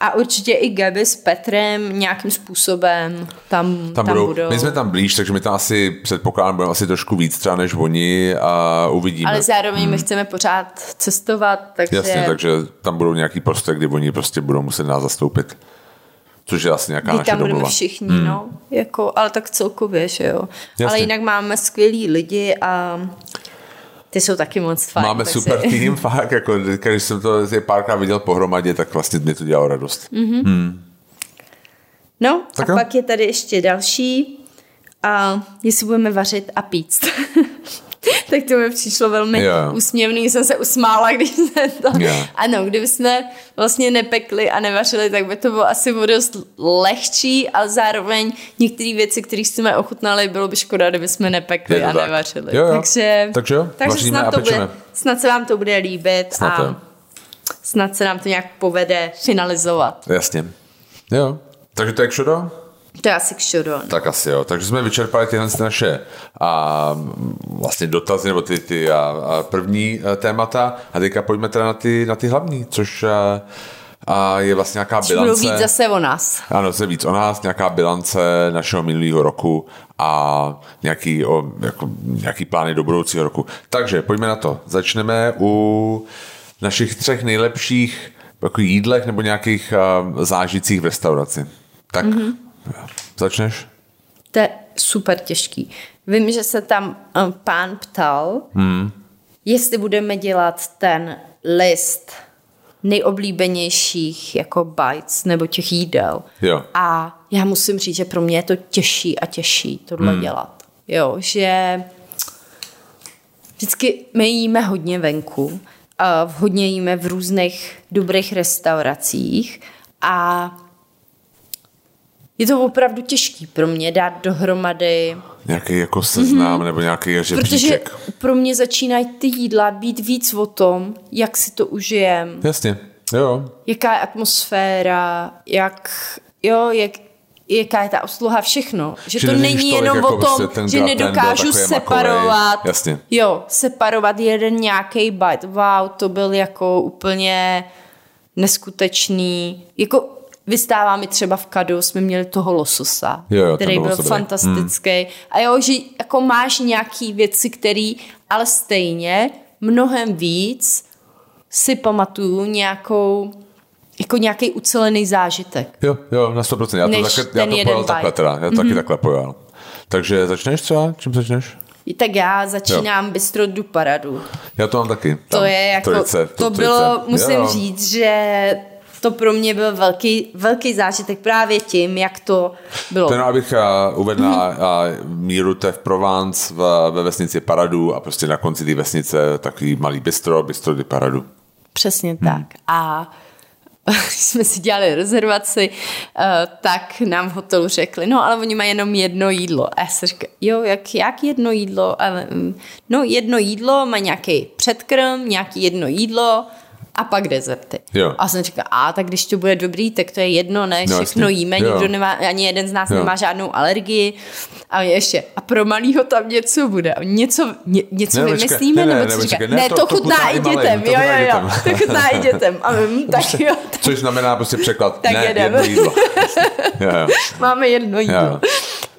A určitě i Gaby s Petrem nějakým způsobem tam, tam, tam budou. budou. My jsme tam blíž, takže my tam asi předpokládám, budeme asi trošku víc třeba než oni a uvidíme. Ale zároveň hmm. my chceme pořád cestovat, takže... Jasně, takže tam budou nějaký prostor, kdy oni prostě budou muset nás zastoupit. Což je asi nějaká naše tam budeme všichni, hmm. no. Jako, ale tak celkově, že jo. Jasně. Ale jinak máme skvělý lidi a ty jsou taky moc fajn. Máme mezi. super tým, fakt, jako, když jsem to párkrát viděl pohromadě, tak vlastně mi to dělalo radost. Mm-hmm. Hmm. No, tak a jo? pak je tady ještě další, a jestli budeme vařit a pít. tak to mi přišlo velmi yeah. úsměvný, jsem se usmála, když jsme to... Yeah. Ano, kdyby jsme vlastně nepekli a nevařili, tak by to bylo asi o dost lehčí, ale zároveň některé věci, které jsme ochutnali, bylo by škoda, kdyby jsme nepekli a tak. nevařili. Jo, jo. Takže, takže, jo, takže snad, to bude, snad se vám to bude líbit snad a snad se nám to nějak povede finalizovat. Jasně. Jo. Takže to je všude? To je asi kšudo. Tak asi jo. Takže jsme vyčerpali tyhle naše a, vlastně dotazy nebo ty, ty a, a první a, témata a teďka pojďme teda na ty, na ty hlavní, což a, a je vlastně nějaká bilance. Budou víc zase o nás. Ano, zase víc o nás, nějaká bilance našeho minulého roku a nějaký, o, jako, nějaký plány do budoucího roku. Takže pojďme na to. Začneme u našich třech nejlepších jako jídlech nebo nějakých uh, zážitcích v restauraci. Tak mm-hmm. Začneš? To je super těžký. Vím, že se tam uh, pán ptal, hmm. jestli budeme dělat ten list nejoblíbenějších jako bites nebo těch jídel. Jo. A já musím říct, že pro mě je to těžší a těžší tohle hmm. dělat. Jo, že vždycky my jíme hodně venku, a hodně jíme v různých dobrých restauracích a je to opravdu těžký pro mě dát dohromady nějaký jako seznam mm-hmm. nebo nějaký žebříček. Protože pro mě začínají ty jídla být víc o tom, jak si to užijem. Jasně, jo. Jaká je atmosféra, jak, jo, jak, jaká je ta obsluha, všechno. Že, že to není jenom jako o tom, prostě že nedokážu separovat. Jasně. Jo, separovat jeden nějaký bite. Wow, to byl jako úplně neskutečný. Jako Vystává mi třeba v Kadu, jsme měli toho lososa, jo, jo, který byl fantastický. Hmm. A jo, že jako máš nějaký věci, který, ale stejně mnohem víc si pamatuju nějakou jako nějaký ucelený zážitek. Jo, jo, na 100%. Já to, takhle, já to pojel takhle teda. Já to mm-hmm. taky mhm. takhle pojel. Takže začneš třeba? Čím začneš? Tak já začínám jo. Bistro du Paradu. Já to mám taky. Tam, to je jako, trojice, to, to bylo, musím jo. říct, že to pro mě byl velký, velký zážitek právě tím, jak to bylo. Ten, abych uh, uvedl na míru, to je v Provence v, ve vesnici Paradu a prostě na konci té vesnice takový malý bistro, bistro di Paradu. Přesně hmm. tak. A když jsme si dělali rezervaci, uh, tak nám v hotelu řekli, no ale oni mají jenom jedno jídlo. A já jsem říkala, jo, jak, jak jedno jídlo? Ale, no jedno jídlo, má nějaký předkrm, nějaký jedno jídlo, a pak dezerty. Jo. A jsem říkala, a tak když to bude dobrý, tak to je jedno, ne, no, všechno jasně. jíme, jo. nikdo nemá, ani jeden z nás jo. nemá žádnou alergii. A ještě, a pro malýho tam něco bude, něco, ně, něco ne, vymyslíme, ne, ne, nebo co říká? Ne, ne, to, to, chutná i dětem, jo, jo, jo, to chutná i dětem. A my, tak jo. Což znamená prostě překlad, tak ne, jedem. jedno jídlo. jo, jo. Máme jedno jídlo. Jo.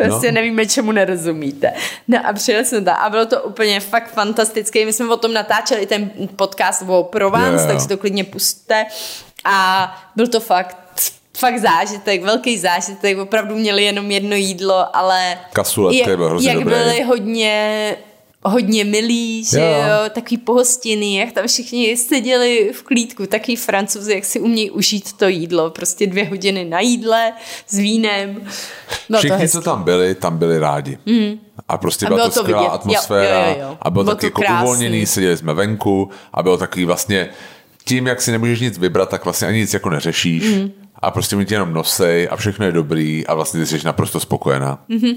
Prostě no. nevíme, čemu nerozumíte. No a přijeli jsme tam a bylo to úplně fakt fantastické. My jsme o tom natáčeli ten podcast o Provence, yeah. tak si to klidně pustte. A byl to fakt fakt zážitek, velký zážitek, opravdu měli jenom jedno jídlo, ale Kasuletky jak, byl hrozně jak dobrý. byli hodně hodně milí, že Jo. jo, takový pohostinný, jak tam všichni seděli v klídku, takový francouzi, jak si umějí užít to jídlo, prostě dvě hodiny na jídle s vínem. No Všichni, co tam byli, tam byli rádi. Mm. A prostě A byla bylo to skvělá vidět. Jo, atmosféra jo, jo, jo. a bylo, Bylo taky jako uvolněný, seděli jsme venku a bylo takový vlastně tím, jak si nemůžeš nic vybrat, tak vlastně ani nic jako neřešíš mm. a prostě mi tě jenom nosej a všechno je dobrý a vlastně ty jsi naprosto spokojená. Mm-hmm.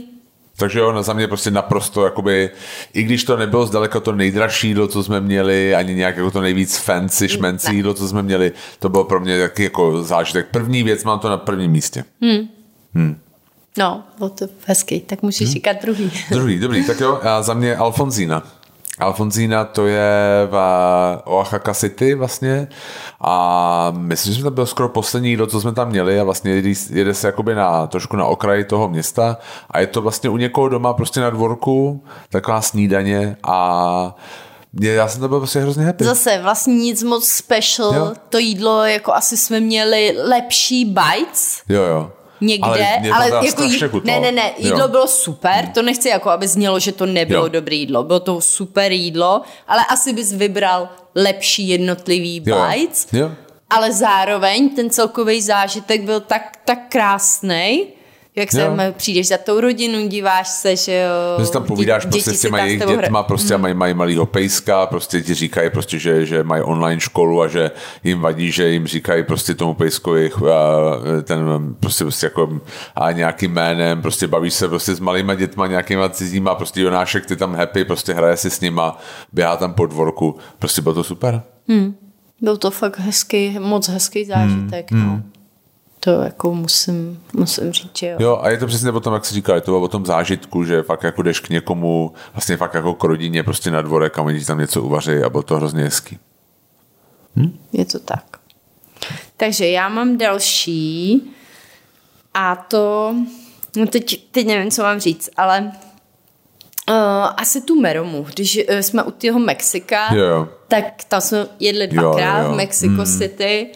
Takže jo, na za mě prostě naprosto, jakoby, i když to nebylo zdaleka to nejdražší jídlo, co jsme měli, ani nějak jako to nejvíc fancy, šmencí jídlo, co jsme měli, to bylo pro mě taky jako zážitek. První věc, mám to na prvním místě. No, bylo to hezký, tak musíš Hmm. říkat druhý. Druhý, dobrý, tak jo, a za mě Alfonzína. Alfonzína to je v Oaxaca City vlastně a myslím, že to byl skoro poslední jídlo, co jsme tam měli a vlastně jede, jede se jakoby na, trošku na okraji toho města a je to vlastně u někoho doma prostě na dvorku, taková snídaně a mě, já jsem to byl prostě hrozně happy. Zase vlastně nic moc special, Jo. to jídlo, jako asi jsme měli lepší bites, Jo, jo. Někde, ale, ale, jako jí, chutnalo. ne, ne, ne, jídlo Jo. bylo super, to nechci jako, aby znělo, že to nebylo Jo. dobré jídlo, bylo to super jídlo, ale asi bys vybral lepší jednotlivý Jo, jo. bites, Jo. ale zároveň ten celkový zážitek byl tak, tak krásný, jak se Jo. přijdeš za tou rodinu, díváš se, že jo. Že si tam povídáš dě- prostě s si těma jejich dětma, prostě mm. mají, mají malýho pejska, prostě ti říkají prostě, že, že mají online školu a že jim vadí, že jim říkají prostě tomu pejskovi eh, ten prostě, prostě jako a nějakým jménem, prostě bavíš se prostě s malýma dětma, nějakýma cizíma, prostě Jonášek, ty tam happy, prostě hraje si s nima, běhá tam po dvorku, prostě bylo to super. Byl to fakt hezký, moc hezký zážitek, Hmm, no. To jako musím, musím říct, že jo. Jo, a je to přesně o tom, jak se říká, je to o tom zážitku, že fakt jako jdeš k někomu, vlastně fakt jako k rodině, prostě na dvorek a oni ti tam něco uvaří a bylo to hrozně hezký. Je to tak. Takže já mám další a to, no teď, teď nevím, co mám říct, ale uh, asi tu Meromu, když uh, jsme u toho Mexika, Jo, jo. tak tam jsme jedli Jo, dvakrát jo, jo. v Mexico City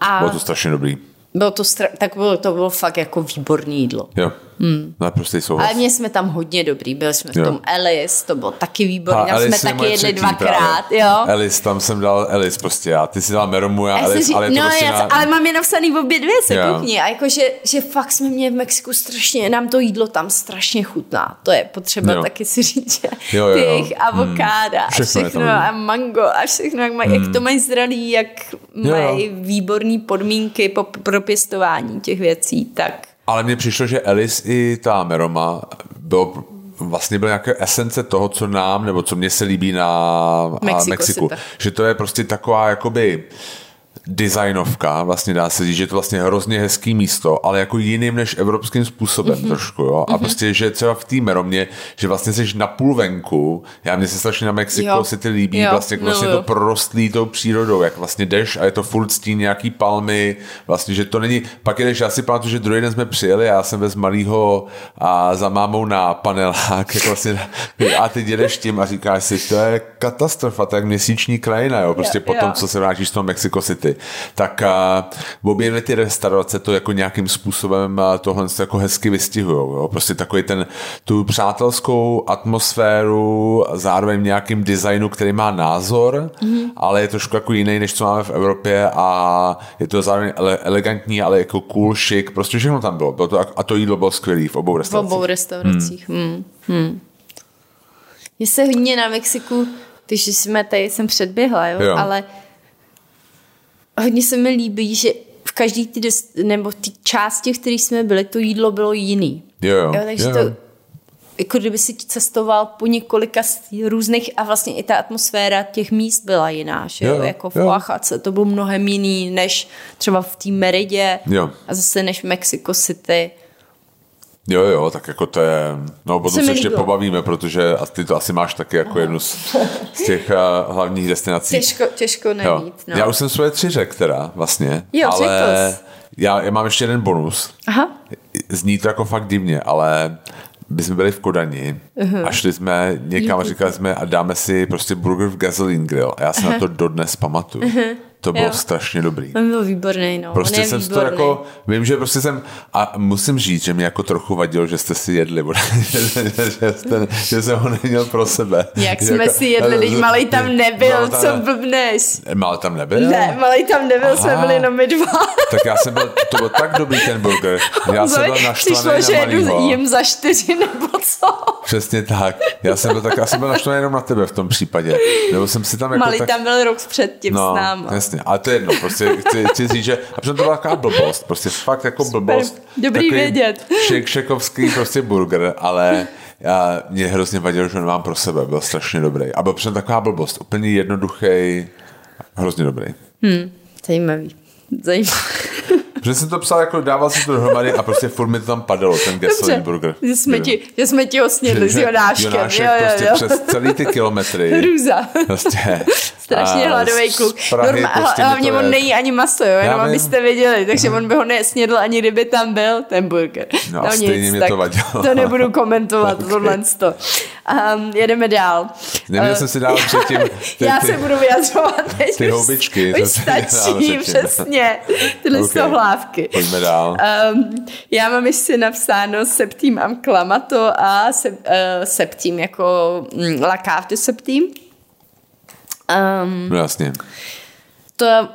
a Bylo to strašně dobrý. Bylo to, stra- tak bylo, to bylo fakt jako výborné jídlo. Jo. Hmm. Naprostý souhlas. Ale měli jsme tam hodně dobrý, byli jsme v Jo. tom Alice, to bylo taky výborný, A tam Alice jsme taky jedli dvakrát, právě. jo. Alice, tam jsem dal Alice prostě já. Ty si dal Meromu, já řík- ale no, prostě já, na... ale mám je napsaný obě dvě se koukni. A jakože, že fakt jsme měli v Mexiku strašně, nám to jídlo tam strašně chutná. To je potřeba Jo. taky si říct, že Jo, jo, jo. jejich avokáda a Všechno a mango a všechno, jak, mají, jak to mají zralý, jak mají výborné podmínky po, pro pěstování těch věcí, tak Ale mně přišlo, že Alice i ta Meroma bylo vlastně byl nějaké esence toho, co nám, nebo co mně se líbí na Mexico Mexiku. Mexiku. City. Že to je prostě taková jakoby designovka, vlastně dá se říct, že je to vlastně hrozně hezký místo, ale jako jiným než evropským způsobem mm-hmm. trošku, jo. A prostě, že třeba v té Meromě, že vlastně jsi na půl venku, já mě se strašně na Mexico Jo. City líbí, Jo, vlastně, jak vlastně miluju. to prorostlý tou přírodou, jak vlastně jdeš a je to furt stín nějaký palmy, vlastně, že to není, pak jdeš, já si pamatuju, že druhý den jsme přijeli já jsem bez malýho a za mámou na panelák, jak vlastně, a ty jedeš tím a říkáš si, to je katastrofa, to je jak měsíční krajina, jo, prostě Jo, po tom, jo. co se vrátíš z toho Mexico City, tak uh, objevili ty restaurace to jako nějakým způsobem tohle se jako hezky vystihujou, jo, prostě takový ten, tu přátelskou atmosféru, zároveň nějakým designu, který má názor, mm-hmm. ale je trošku jako jiný, než co máme v Evropě a je to zároveň ele- elegantní, ale jako cool, chic, prostě všechno tam bylo, bylo to, a to jídlo bylo skvělé v obou v restauracích. obou restauracích. Hmm. Hmm. Mně se hodně na Mexiku, když jsme tady jsem předběhla, jo, Jo. ale hodně se mi líbí, že v každý ty nebo ty části, v kterých jsme byli, to jídlo bylo jiný. Jo, jo, jo takže jo. to jako kdyby si cestoval po několika různých a vlastně i ta atmosféra těch míst byla jiná, že jo, Jo, jako v. Oaxace to bylo mnohem jiný než třeba v té Meridě Jo. a zase než v Mexico City. Jo, jo, tak jako to je, no Se potom se ještě pobavíme, protože a ty to asi máš taky jako jednu z, z těch uh, hlavních destinací. Těžko, těžko nejít. No. Já už jsem svoje tři řekl teda vlastně, Jo, ale já, já mám ještě jeden bonus. Aha. Zní to jako fakt divně, ale my jsme byli v Kodani uh-huh. a šli jsme někam a říkali jsme a dáme si prostě burger v gasoline grill a já si na to dodnes pamatuju. Uh-huh. To bylo Jo. strašně dobrý. On byl výborný, no. Prostě on jsem si to výborný. jako, vím, že prostě jsem, a musím říct, že mě jako trochu vadilo, že jste si jedli, že, že, jste, že jsem ho neměl pro sebe. Jak Že jsme jako- si jedli, když malej tam nebyl, No, tam co ne- blbneš. Malý tam nebyl? Ne, malej tam nebyl, jsme Aha. byli jenom my dva. Tak já jsem byl, to byl tak dobrý ten burger. Já jsem byl Přišlo, naštvaný že na jedu malýho. jim za čtyři nebo co. Přesně tak. Já jsem byl tak, já jsem byl naštvaný jenom na tebe v tom případě. Nebo jsem si tam jako Malý tak... tam byl rok předtím No, s náma. Jasně, ale to je jedno, prostě chci, chci říct, že a přitom to byla taková blbost, prostě fakt jako blbost. Dobrý vědět. Šek, šekovský prostě burger, ale já, mě hrozně vadilo, že ho nemám pro sebe, byl strašně dobrý. A byl přitom taková blbost, úplně jednoduchý, hrozně dobrý. Zajímavý. Zajímavý. Protože jsem to psal, jako dával si to dohromady a prostě furt mi to tam padalo, ten gasoline burger. Že jsme, ti, že jsme ti ho snědli s Jonáškem. Jonášek jo, jo, prostě jo. přes celý ty kilometry. Hrůza. Prostě. Strašně hladový kluk. Prahy prostě hlavně on nejí ani maso, jo, jenom abyste věděli, takže on by ho nesnědl ani kdyby tam byl ten burger. No a stejně mě to vadilo. to nebudu komentovat, Ok. tohle to. Um, jedeme dál. Neměl Eh, jsem si dál předtím ty, Já ty, se budu vyjadřovat teď. ty houbičky, Už stačí, přesně. Tyhle Ok. Jsou hlávky. Pojďme dál. Um, já mám ještě napsáno septím am clamato a se, uh, septím jako mm, la cave de septím. Um, No jasně. to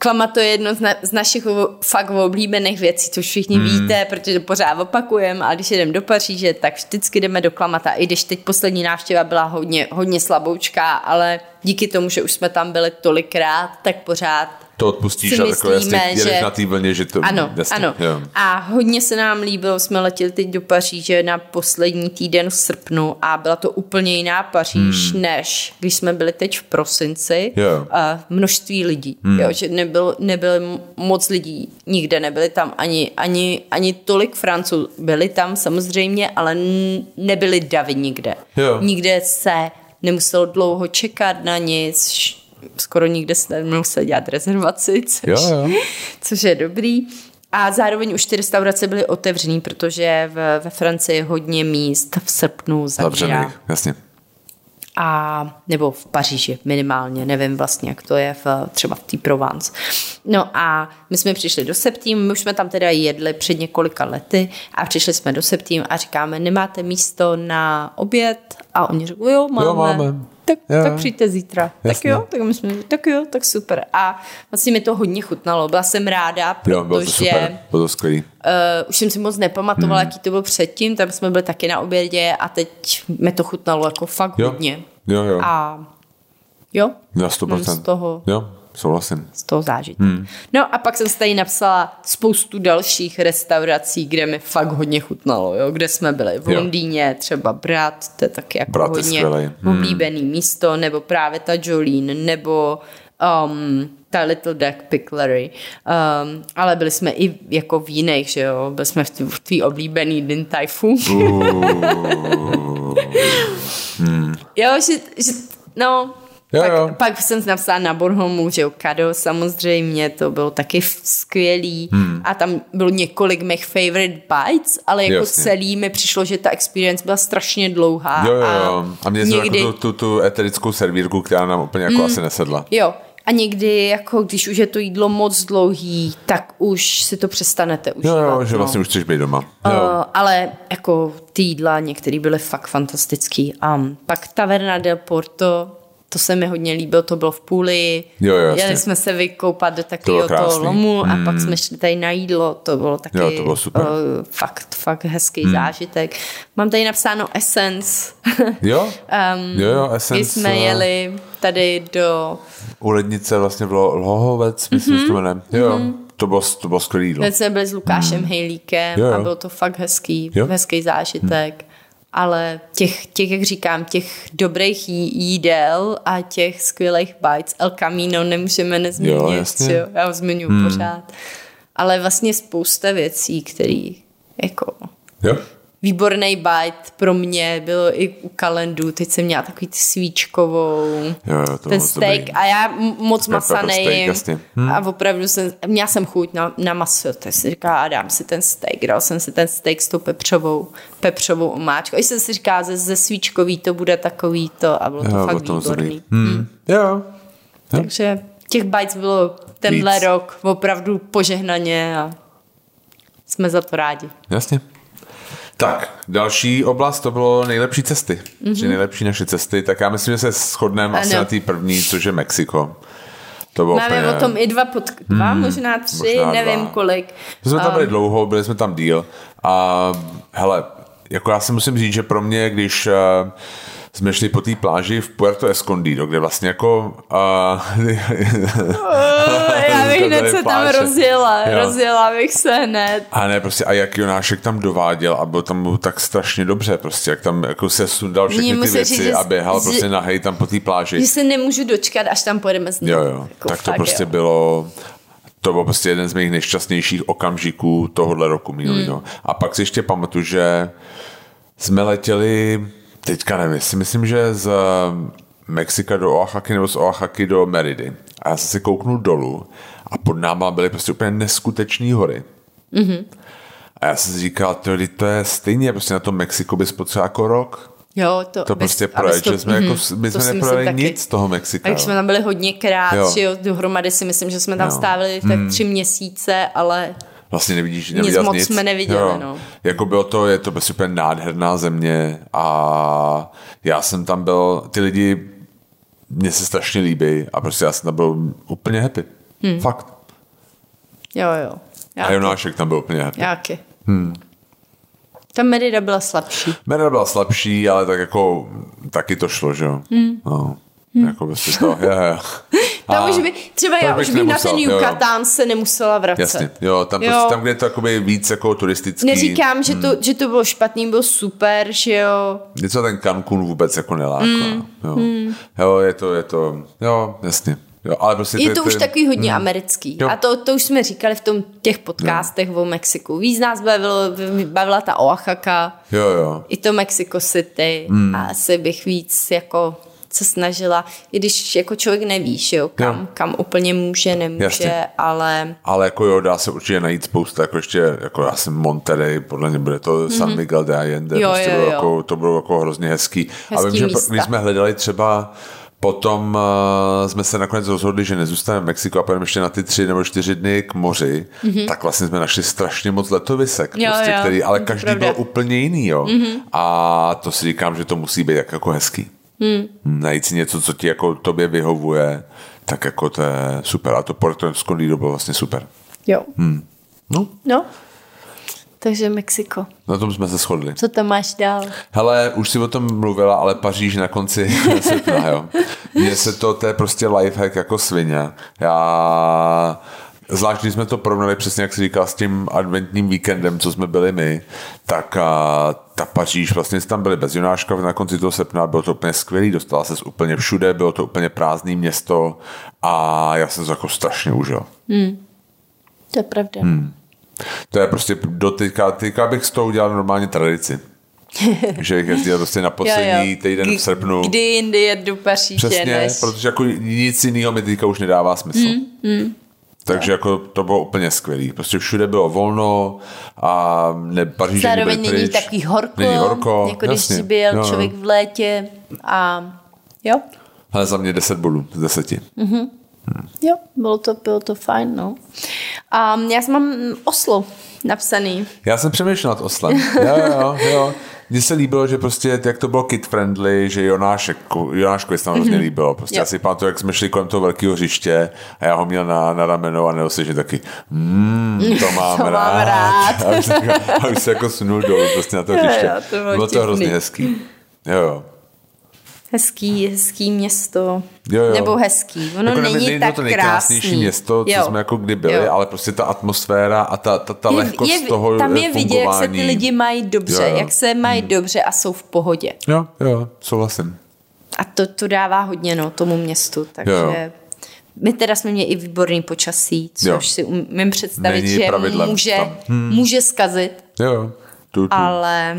Klamato je jedno z, na, z našich fakt oblíbených věcí, což všichni Hmm. mm. víte, protože to pořád opakujeme, ale když jdeme do Paříže, tak vždycky jdeme do Klamata, i když teď poslední návštěva byla hodně, hodně slaboučká, ale díky tomu, že už jsme tam byli tolikrát, tak pořád To odpustíš si a takhle jasně myslíme, že- na té vlně, že to... ano, jasně, ano. Jo. A hodně se nám líbilo, jsme letěli teď do Paříže na poslední týden v srpnu a byla to úplně jiná Paříž, hmm. než když jsme byli teď v prosinci. Jo. A množství lidí, hmm. jo, že nebyl, nebylo moc lidí, nikde nebyli tam ani, ani, ani tolik Franců. Byli tam samozřejmě, ale nebyli davy nikde. Jo. Nikde se nemuselo dlouho čekat na nic, skoro nikde se nemusel dělat rezervaci, což, Jo, jo. což je dobrý. A zároveň už ty restaurace byly otevřený, protože v, ve Francii je hodně míst v srpnu zavírá. Zavřených, jasně. A, nebo v Paříži minimálně, nevím vlastně, jak to je v, třeba v té Provence. No a my jsme přišli do Septím, my už jsme tam teda jedli před několika lety a přišli jsme do Septím a říkáme, nemáte místo na oběd? A oni řekli, jo, máme. Jo, máme. Tak, Jo. tak přijďte zítra. Tak Jasně. jo, tak my jsme, tak jo, tak super. A vlastně mi to hodně chutnalo. Byla jsem ráda, Jo, bylo to protože super, bylo to skvělý. Uh, už jsem si moc nepamatovala, hmm. jaký to byl předtím, tam jsme byli taky na obědě a teď mi to chutnalo jako fakt Jo. hodně. Jo, jo. A jo, Na 100%. mám z toho, Jo, souhlasím. z toho zážitek. Hmm. No a pak jsem si tady napsala spoustu dalších restaurací, kde mi fakt hodně chutnalo, jo? kde jsme byli v. Londýně, třeba Brat, to je taky jako Brat hodně. Hmm. oblíbený místo, nebo právě ta Jolene, nebo um, ta Little Duck Picklery, um, ale byli jsme i jako v jiných, že jo, byli jsme v tvý, v oblíbený Din Tai Fung. Jo, že, že no, Jo, pak, jo. pak jsem napsala na Bornholmu, že jo, Kado samozřejmě, to bylo taky skvělý hmm. a tam bylo několik mých favorite bites, ale jako Jasně. celý mi přišlo, že ta experience byla strašně dlouhá. Jo, jo, a jo. A mě někdy... jako tu, tu, tu eterickou servírku, která nám úplně jako asi nesedla. Jo, a někdy, jako když už je to jídlo moc dlouhý, tak už si to přestanete Jo, užívat. jo, že no. vlastně už chceš být doma. Uh, Jo. ale jako ty jídla některé byly fakt fantastický. Um, pak Taverna del Porto, to se mi hodně líbilo, to bylo v půli. Jo, jo. Jeli jsme se vykoupat do takového bylo krásný. toho lomu a pak jsme šli tady na jídlo, to bylo taky Jo, to bylo super. Uh, fakt, fakt hezký hmm. zážitek. Mám tady napsáno Essence. Jo? um, Jo, jo, Kdy Essence, jsme eh, jeli tady do... U lednice vlastně v Lo- Lohovec, myslím, Mhm. mm-hmm. to jmenuje. Jo, to bylo, to bylo skvělý jídlo. Teď jsme byli s Lukášem hmm. Hejlíkem Jo, jo. a byl to fakt hezký, Jo. hezký zážitek. Hmm. Ale těch, těch, jak říkám, těch dobrých jí- jídel a těch skvělých bites El Camino nemůžeme Jo, nezmínit. jasně. Jo, Já ho zmiňuji hmm. pořád. Ale vlastně spousta věcí, které jako Jo? Výborný bite pro mě bylo i u kalendu. Teď jsem měla takový ty svíčkovou, Jo, jo, to ten steak dobrý. a já moc Pepper masa nejím. jasně. Hm. A opravdu jsem, měla jsem chuť na, na maso, tak si říká, a dám si ten steak. Dal jsem si ten steak s tou pepřovou, pepřovou omáčkou. A jsem si říká, ze, ze svíčkový to bude takový to a bylo to Jo, fakt bylo to výborný. Hmm. Jo. Takže těch bites bylo tenhle Víc. rok opravdu požehnaně a jsme za to rádi. Jasně. Tak, další oblast to bylo nejlepší cesty. Mhm. Mm-hmm. nejlepší naše cesty. Tak já myslím, že se shodneme asi na té první, což je Mexiko. To bylo Máme úplně... o tom i dva, pod, dva možná tři, možná nevím dva. kolik. My jsme tam A- byli dlouho, byli jsme tam díl a hele, jako já si musím říct, že pro mě, když uh, jsme šli po té pláži v Puerto Escondido, kde vlastně jako... Uh, Bych hned se tam rozjela, Jo. rozjela bych se hned. A ne, prostě a jak Jonášek tam dováděl a byl tam tak strašně dobře, prostě jak tam jako se sundal všechny ty věci říct, a běhal že- prostě nahej tam po té pláži. Že se nemůžu dočkat, až tam pojedeme znovu. Jo, jo, Jako tak to prostě jo. bylo, to byl prostě jeden z mých nejšťastnějších okamžiků tohohle roku minulýho. Hmm. A pak si ještě pamatuju, že jsme letěli, teďka nevím, si myslím, že z Mexika do Oaxaky nebo z Oaxaky do Meridy. A já jsem si kouknul dolů a pod náma byly prostě úplně neskutečné hory. Mm-hmm. A já jsem si říkal, to, to je stejně, prostě na tom Mexiku bys potřeboval jako rok. Jo, to, To bez- prostě to- že jsme, jako, mhm, my jsme neprojeli nic z toho Mexika. A jak jsme tam byli hodněkrát, Jo. že jo, dohromady si myslím, že jsme tam Jo. stávili tak tři měsíce, ale Vlastně nevidíš, Nic moc nic. jsme neviděli, no. Jako bylo to, je to prostě úplně nádherná země a já jsem tam byl, ty lidi mně se strašně líbí a prostě já jsem tam byl úplně happy. Hmm. Fakt. jo, jo. Já, A Jonášek tam byl úplně happy. Jáky. Hmm. Ta Merida byla slabší. Merida byla slabší, ale tak jako taky to šlo, že jo. Hmm. No. Jako prostě to, je, je. Tam A už by, třeba já už bych na nemusel, ten jo, jo. Yucatán se nemusela vracet. Jasně, jo, tam, Jo. Prostě, tam, kde je to jakoby víc jako turistický. Neříkám, že, to, že to bylo špatný, byl super, že jo. Něco ten Cancún vůbec jako neláká. Mm. Jo. Mm. jo, je to, je to, jo, jasně. Jo, ale prostě Je ty- to ty- už takový hodně americký. Jo. A to, to už jsme říkali v tom těch podcastech o Mexiku. Víc nás bavilo, bavila ta Oaxaca, Jo, jo. i to Mexico City Hmm. a asi bych víc jako se snažila, i když jako člověk neví, že jo, kam, Jo. kam úplně může, nemůže, Jasně. ale Ale jako jo, dá se určitě najít spousta, jako ještě, jako já jsem Monterey, podle mě bude to San Miguel de Allende. Jo, prostě jo, bylo jo. Jako, to bylo jako hrozně hezký. a Hezký vím, že místa. my jsme hledali třeba Potom uh, jsme se nakonec rozhodli, že nezůstaneme v Mexiku a pojedeme ještě na ty tři nebo čtyři dny k moři, mm-hmm. tak vlastně jsme našli strašně moc letovisek, Jo, prostě, jo, který, ale každý pravda. byl úplně jiný, jo. Mm-hmm. A to si říkám, že to musí být jak jako hezký. Mm. Najít si něco, co ti jako tobě vyhovuje, tak jako to je super. A to Porto Escondido bylo vlastně super. jo. Hmm. No, No, takže Mexiko. na tom jsme se shodli. Co tam máš dál? Hele, už si o tom mluvila, ale Paříž na konci srpna, jo. Mně se to, to je prostě lifehack jako svině. Já Zvlášť, když jsme to porovnali přesně, jak jsi říkal, s tím adventním víkendem, co jsme byli my, tak a, ta Paříž, vlastně jsme tam byli bez Jonáška na konci toho srpna, bylo to úplně skvělý, dostala se úplně všude, bylo to úplně prázdné město a já jsem to jako strašně užil. To je pravda. Hmm. To je prostě do teďka, teďka bych z toho udělal normálně tradici. že jezdil prostě na poslední týden v srpnu. Kdy jindy jet do Paříže, Přesně, než... protože jako nic jiného mi teďka už nedává smysl. Mm, mm. Takže jako to bylo úplně skvělý. Prostě všude bylo volno a ne, Paříž Zároveň není pryč. takový horko, Není horko, jako když jasně. si byl Jo, jo. člověk v létě a jo, Ale za mě 10 bodů z 10. jo, bylo to, bylo to fajn, no. A já jsem mám Oslo napsaný. Já jsem přemýšlel nad Oslem. Jo, jo, jo. Mně se líbilo, že prostě, jak to bylo kid friendly, že Jonášek, Jonáškovi se tam hrozně líbilo. Prostě Jo. já si pamatuju, jak jsme šli kolem toho velkého hřiště a já ho měl na, na rameno a neosvěžně taky, mm, to mám To mám rád. rád. A už, se, jako- a už se jako sunul dolů prostě na to Jo, hřiště. jo, to bylo bylo to hrozně hezký. Jo, jo. Hezký, hezký město. Jo, jo. Nebo hezký. Ono jako není není tak to nejkrásnější krásný. město, co Jo. jsme jako kdy byli, Jo. ale prostě ta atmosféra a ta, ta, ta Je- lehkost je, toho tam je vidět, jak se ty lidi mají dobře, Jo, jo. jak se mají dobře a jsou v pohodě. Jo, jo, souhlasím. A to, to dává hodně no, tomu městu, takže Jo. my teda jsme měli i výborný počasí, což Jo. si umím představit, Není že může, tam. hmm. může zkazit, jo. Tu, tu. ale,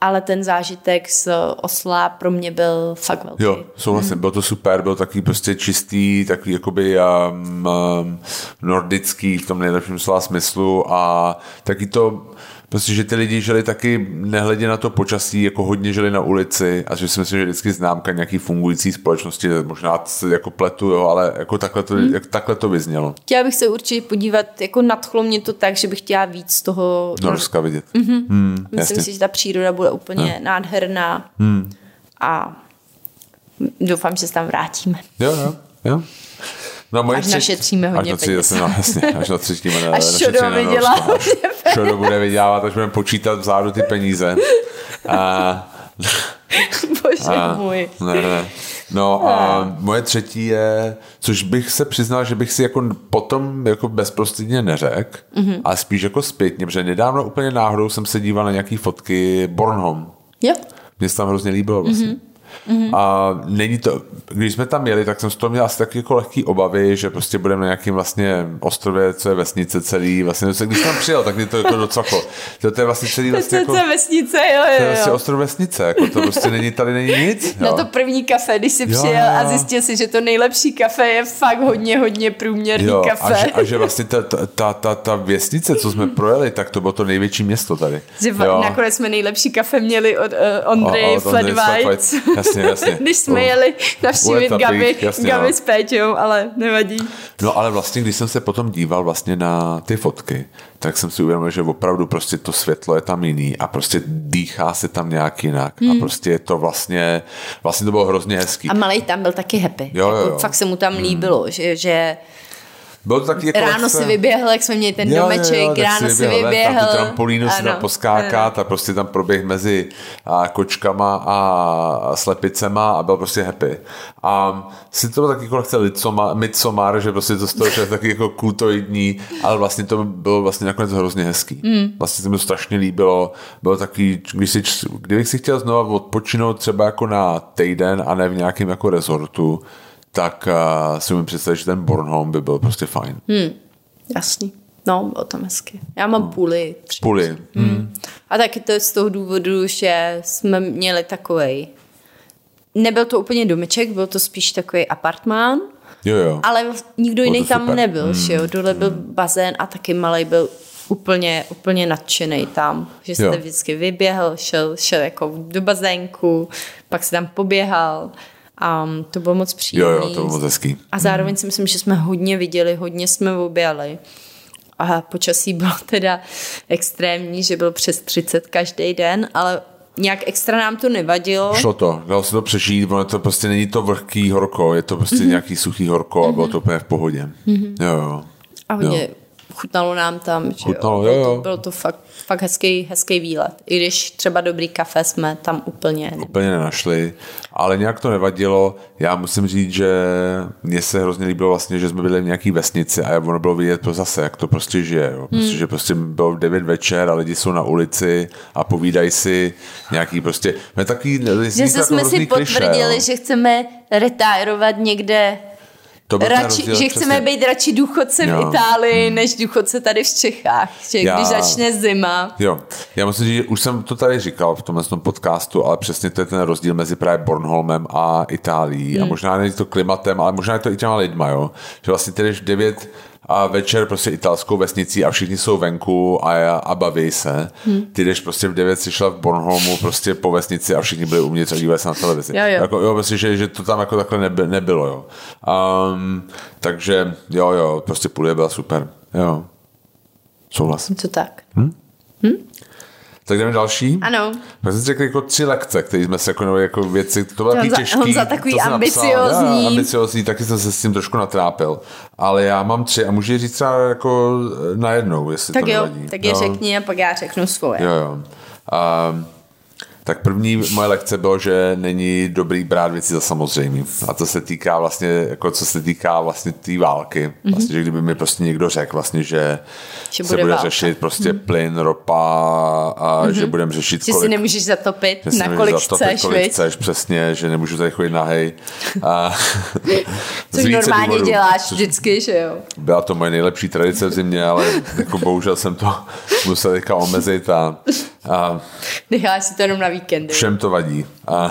ale ten zážitek z Osla pro mě byl fakt velký. Jo, souhlasím, hmm. bylo to super, byl takový prostě čistý, takový jakoby um, um, nordický v tom nejlepším slova smyslu a taky to Prostě, že ty lidi žili taky nehledě na to počasí, jako hodně žili na ulici a že si myslím, že vždycky známka nějaký fungující společnosti, možná se jako pletu, jo, ale jako takhle to, hmm. jak, takhle to vyznělo. Chtěla bych se určitě podívat, jako nadchlo mě to tak, že bych chtěla víc toho... Norska vidět. Mm-hmm. Hmm, myslím jasně. si, že ta příroda bude úplně no. nádherná hmm. a doufám, že se tam vrátíme. Jo, jo, jo. No, moje až tři... našetříme hodně až peněz. No, jasně, až natřetíme na, až Šodo vydělá až Šodo bude vydělávat, až budeme počítat vzadu ty peníze. A... Bože a, můj. Ne, ne. No a moje třetí je, což bych se přiznal, že bych si jako potom jako bezprostředně neřekl, mm-hmm. ale spíš jako zpětně, protože nedávno úplně náhodou jsem se díval na nějaký fotky Bornholm. Jo. Mně se tam hrozně líbilo vlastně. Mm-hmm. Mm-hmm. A není to, když jsme tam jeli, tak jsem z toho měl asi taky jako lehký obavy, že prostě budeme na nějakým vlastně ostrově, co je vesnice celý, vlastně, když jsem přijel, tak mě to jako docaklo. To, to je vlastně celý vlastně jako, vesnice, jo, jo, jo. To je vlastně ostrov vesnice, jako to prostě není, tady není nic. Jo. Na to první kafe, když jsi jo, přijel jo. a zjistil si, že to nejlepší kafe je fakt hodně, hodně průměrný jo, kafe. A že, a že vlastně ta, ta, ta, ta vesnice, co jsme projeli, tak to bylo to největší město tady. Že jo. nakonec jsme nejlepší kafe měli od uh, Flat White. Jasně, jasně. Když jsme jeli navštívit Gabi, jasně, Gabi no. s Péťou, ale nevadí. No ale vlastně, když jsem se potom díval vlastně na ty fotky, tak jsem si uvědomil, že opravdu prostě to světlo je tam jiný a prostě dýchá se tam nějak jinak hmm. a prostě je to vlastně, vlastně to bylo hrozně hezký. A malej tam byl taky happy. Jo, jo, jako jo. Fakt se mu tam hmm. líbilo, že, že bylo to taky jako Ráno se... si vyběhl, jak jsme měli ten jo, domeček, jo, jo, ráno si vyběhl. vyběhl. Na tu trampolínu si tam poskákat a prostě tam proběh mezi a, kočkama a slepicema a byl prostě happy. A si to bylo taky jako lehce Midsommar, že prostě to z toho, že je taky jako kultoidní, ale vlastně to bylo vlastně nakonec hrozně hezký. Mm. Vlastně se mi to strašně líbilo. Bylo taky, když si, kdybych si chtěl znovu odpočinout třeba jako na týden a ne v nějakém jako rezortu, tak uh, si umím představit, že ten Bornholm by byl prostě fajn. Hmm, jasný. No, bylo tam hezky. Já mám no. půly. Půly. Hmm. Hmm. A taky to je z toho důvodu, že jsme měli takovej nebyl to úplně domeček, byl to spíš takový apartmán, jo, jo. ale nikdo jiný tam super. nebyl, hmm. že jo, dole byl hmm. bazén a taky malý byl úplně, úplně nadšený tam, že jste jo. vždycky vyběhl, šel, šel jako do bazénku, pak se tam poběhal a to bylo moc příjemné. Jo, jo, to bylo moc hezký. A zároveň si myslím, že jsme hodně viděli, hodně jsme objali. A počasí bylo teda extrémní, že byl přes 30 každý den, ale nějak extra nám to nevadilo. Šlo to, dalo se to přežít, ono to prostě není to vlhký horko, je to prostě mm-hmm. nějaký suchý horko mm-hmm. a bylo to úplně v pohodě. Mm-hmm. Jo, jo. A hodně jo chutnalo nám tam. Že chutnalo, jo. jo, jo. Bylo to fakt, fakt hezký, hezký výlet. I když třeba dobrý kafe jsme tam úplně... Úplně nenašli, ale nějak to nevadilo. Já musím říct, že mně se hrozně líbilo vlastně, že jsme byli v nějaký vesnici a ono bylo vidět to zase, jak to prostě žije. Jo. Prostě, hmm. Že prostě bylo v 9 večer a lidi jsou na ulici a povídají si nějaký prostě... Takový, že jsme si potvrdili, kliše, že chceme retírovat někde to radši, rozdíl, že chceme přesně. být radši důchodce v jo. Itálii, hmm. než důchodce tady v Čechách. Že Já, když začne zima. Jo, já musím říct, že už jsem to tady říkal v tomhle podcastu, ale přesně to je ten rozdíl mezi právě Bornholmem a Itálií. Hmm. A možná není to klimatem, ale možná je to i těma lidma, jo. Že vlastně ty jdeš 9 a večer prostě italskou vesnicí a všichni jsou venku a, a baví se. Hmm. Ty jdeš prostě v 9 si šla v Bornholmu prostě po vesnici a všichni byli uvnitř a dívali se na televizi. Jo, jo. Jako, jo prostě, že, že to tam jako takhle neby, nebylo, jo. Um, takže jo, jo, prostě půl byla super. Jo. Souhlas. Co tak. Hm? Hm? Tak jdeme další. Ano. My jsme řekli jako tři lekce, které jsme se jako, jako věci, to bylo taky těžký. On za takový ambiciozní. Já, ambiciozní, taky jsem se s tím trošku natrápil. Ale já mám tři a můžu říct třeba jako najednou, jestli tak to jo, nevadí. tak je no. řekni a pak já řeknu svoje. Jo, jo. Um, tak první moje lekce bylo, že není dobrý brát věci za samozřejmý. A to se týká vlastně, jako co se týká vlastně té tý války. Mm-hmm. Vlastně, že kdyby mi prostě někdo řekl vlastně, že, že se bude, bude řešit prostě mm-hmm. plyn, ropa a mm-hmm. že budeme řešit Že kolik, si nemůžeš zatopit, že na kolik zatopit, chceš, kolik chceš, přesně, že nemůžu tady chodit nahej. A, Což normálně důvodů. děláš vždycky, že jo? Byla to moje nejlepší tradice v zimě, ale jako bohužel jsem to musel teďka omezit a A Necháš si to jenom na víkendy. všem to vadí. A,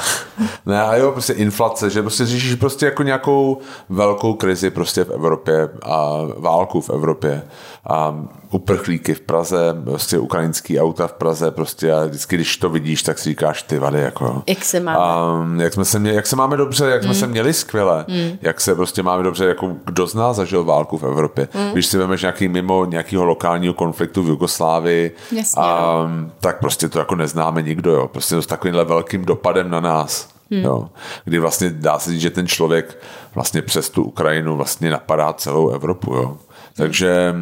ne, a jo, prostě inflace, že prostě řešíš prostě jako nějakou velkou krizi prostě v Evropě a válku v Evropě a uprchlíky v Praze, prostě ukrajinský auta v Praze prostě a vždycky, když to vidíš, tak si říkáš ty vady, jako. Jak se máme? A, jak, jsme se mě, jak se máme dobře, jak jsme se měli skvěle, jak se prostě máme dobře, jako kdo z nás zažil válku v Evropě. Když si vemeš nějaký mimo nějakého lokálního konfliktu v Jugoslávii, Jasně, a, tak prostě to jako neznáme nikdo, jo. Prostě s takovýmhle velkým dopadem na nás. Jo. Kdy vlastně dá se říct, že ten člověk vlastně přes tu Ukrajinu vlastně napadá celou Evropu. Jo. Takže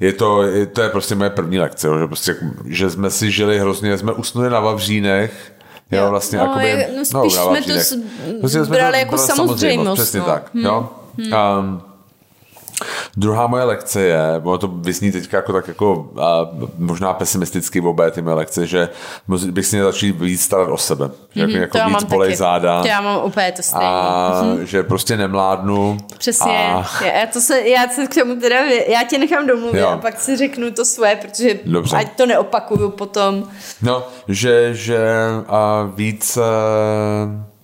je to, je, to je prostě moje první lekce, že, prostě, že jsme si žili hrozně, jsme usnuli na Vavřínech, Jo, vlastně No, jakoby, je- no spíš na jsme to s- Prostě jsme brali jako samozřejmost, Přesně no. tak. Jo? Um, Druhá moje lekce je, ono to vysní teď jako tak jako a, možná pesimisticky v obé ty moje lekce, že bych si měl začít víc starat o sebe. Že jako, jako to já víc mám bolej taky. záda. To já mám úplně to stejné. A že prostě nemládnu. Přesně. A, Já, to se, já se k tomu teda, já tě nechám domluvit Jo. a pak si řeknu to svoje, protože Dobře. ať to neopakuju potom. No, že, že a víc... eh,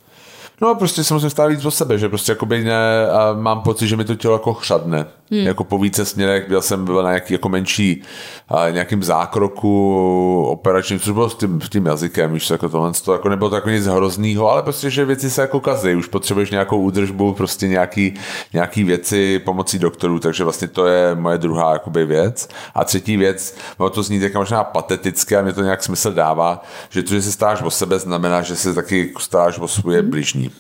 No prostě se musím stát víc o sebe, že prostě jakoby ne, a mám pocit, že mi to tělo jako chřadne. Hmm. Jako po více směrech, byl jsem byl na nějaký jako menší a, nějakým zákroku operačním, což bylo s tím, s tím jazykem, víš, jako tohle, to jako nebylo to jako nic hroznýho, ale prostě, že věci se jako kazí, už potřebuješ nějakou údržbu, prostě nějaký, nějaký věci pomocí doktorů, takže vlastně to je moje druhá jakoby věc. A třetí věc, no to zní tak možná patetické, a mě to nějak smysl dává, že to, že se stáš o sebe, znamená, že se taky staráš o svoje bližní.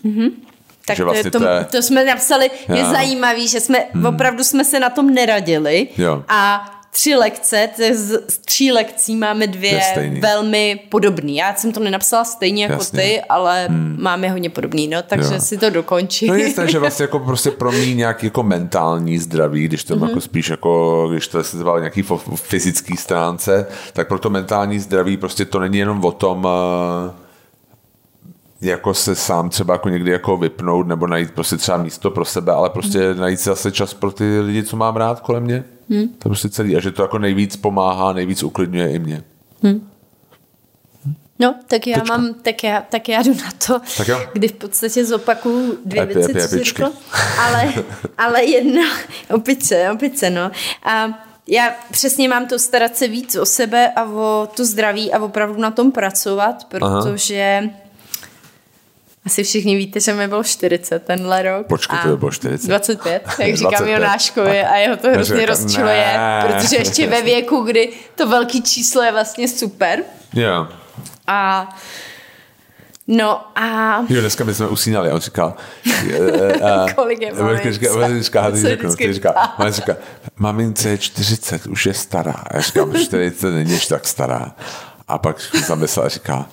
Tak Že to, vlastně to, to to jsme napsali, je Jo. zajímavý, že jsme opravdu jsme se na tom neradili Jo. a tři lekce, z, z tří lekcí máme dvě velmi podobné. Já jsem to nenapsala stejně jako Jasně. ty, ale máme hodně podobný, no, takže Jo. si to dokončí. No je že vlastně jako prostě pro mě nějaký jako mentální zdraví, když to mm-hmm. jako spíš jako, když to se zval nějaký fyzický stránce, tak pro to mentální zdraví prostě to není jenom o tom, eh, jako se sám třeba jako někdy jako vypnout nebo najít prostě třeba místo pro sebe, ale prostě najít si zase čas pro ty lidi, co mám rád kolem mě. Hmm. To je prostě celý. A že to jako nejvíc pomáhá, nejvíc uklidňuje i mě. No, tak já Tečka. mám, tak já, tak já jdu na to, Tak jo. kdy v podstatě zopakuju dvě Epi, věci, epi, co řekl, ale, ale jedna, opice, opice, no. A já přesně mám to starat se víc o sebe a o to zdraví a opravdu na tom pracovat, protože asi všichni víte, že mi bylo 40 tenhle rok. Počkej, to bylo 40. 25, jak říkám 25. Jonáškovi a jeho to hrozně říkám, rozčiluje, ne. protože ještě ve věku, kdy to velký číslo je vlastně super. Jo. A no a Jo, dneska my jsme usínali a on říkal, uh, Kolik je mamince? Říká, on říká, říká, říká, mamince je 40, už je stará. A já říkám, 40 není tak stará. A pak zamyslel a říká,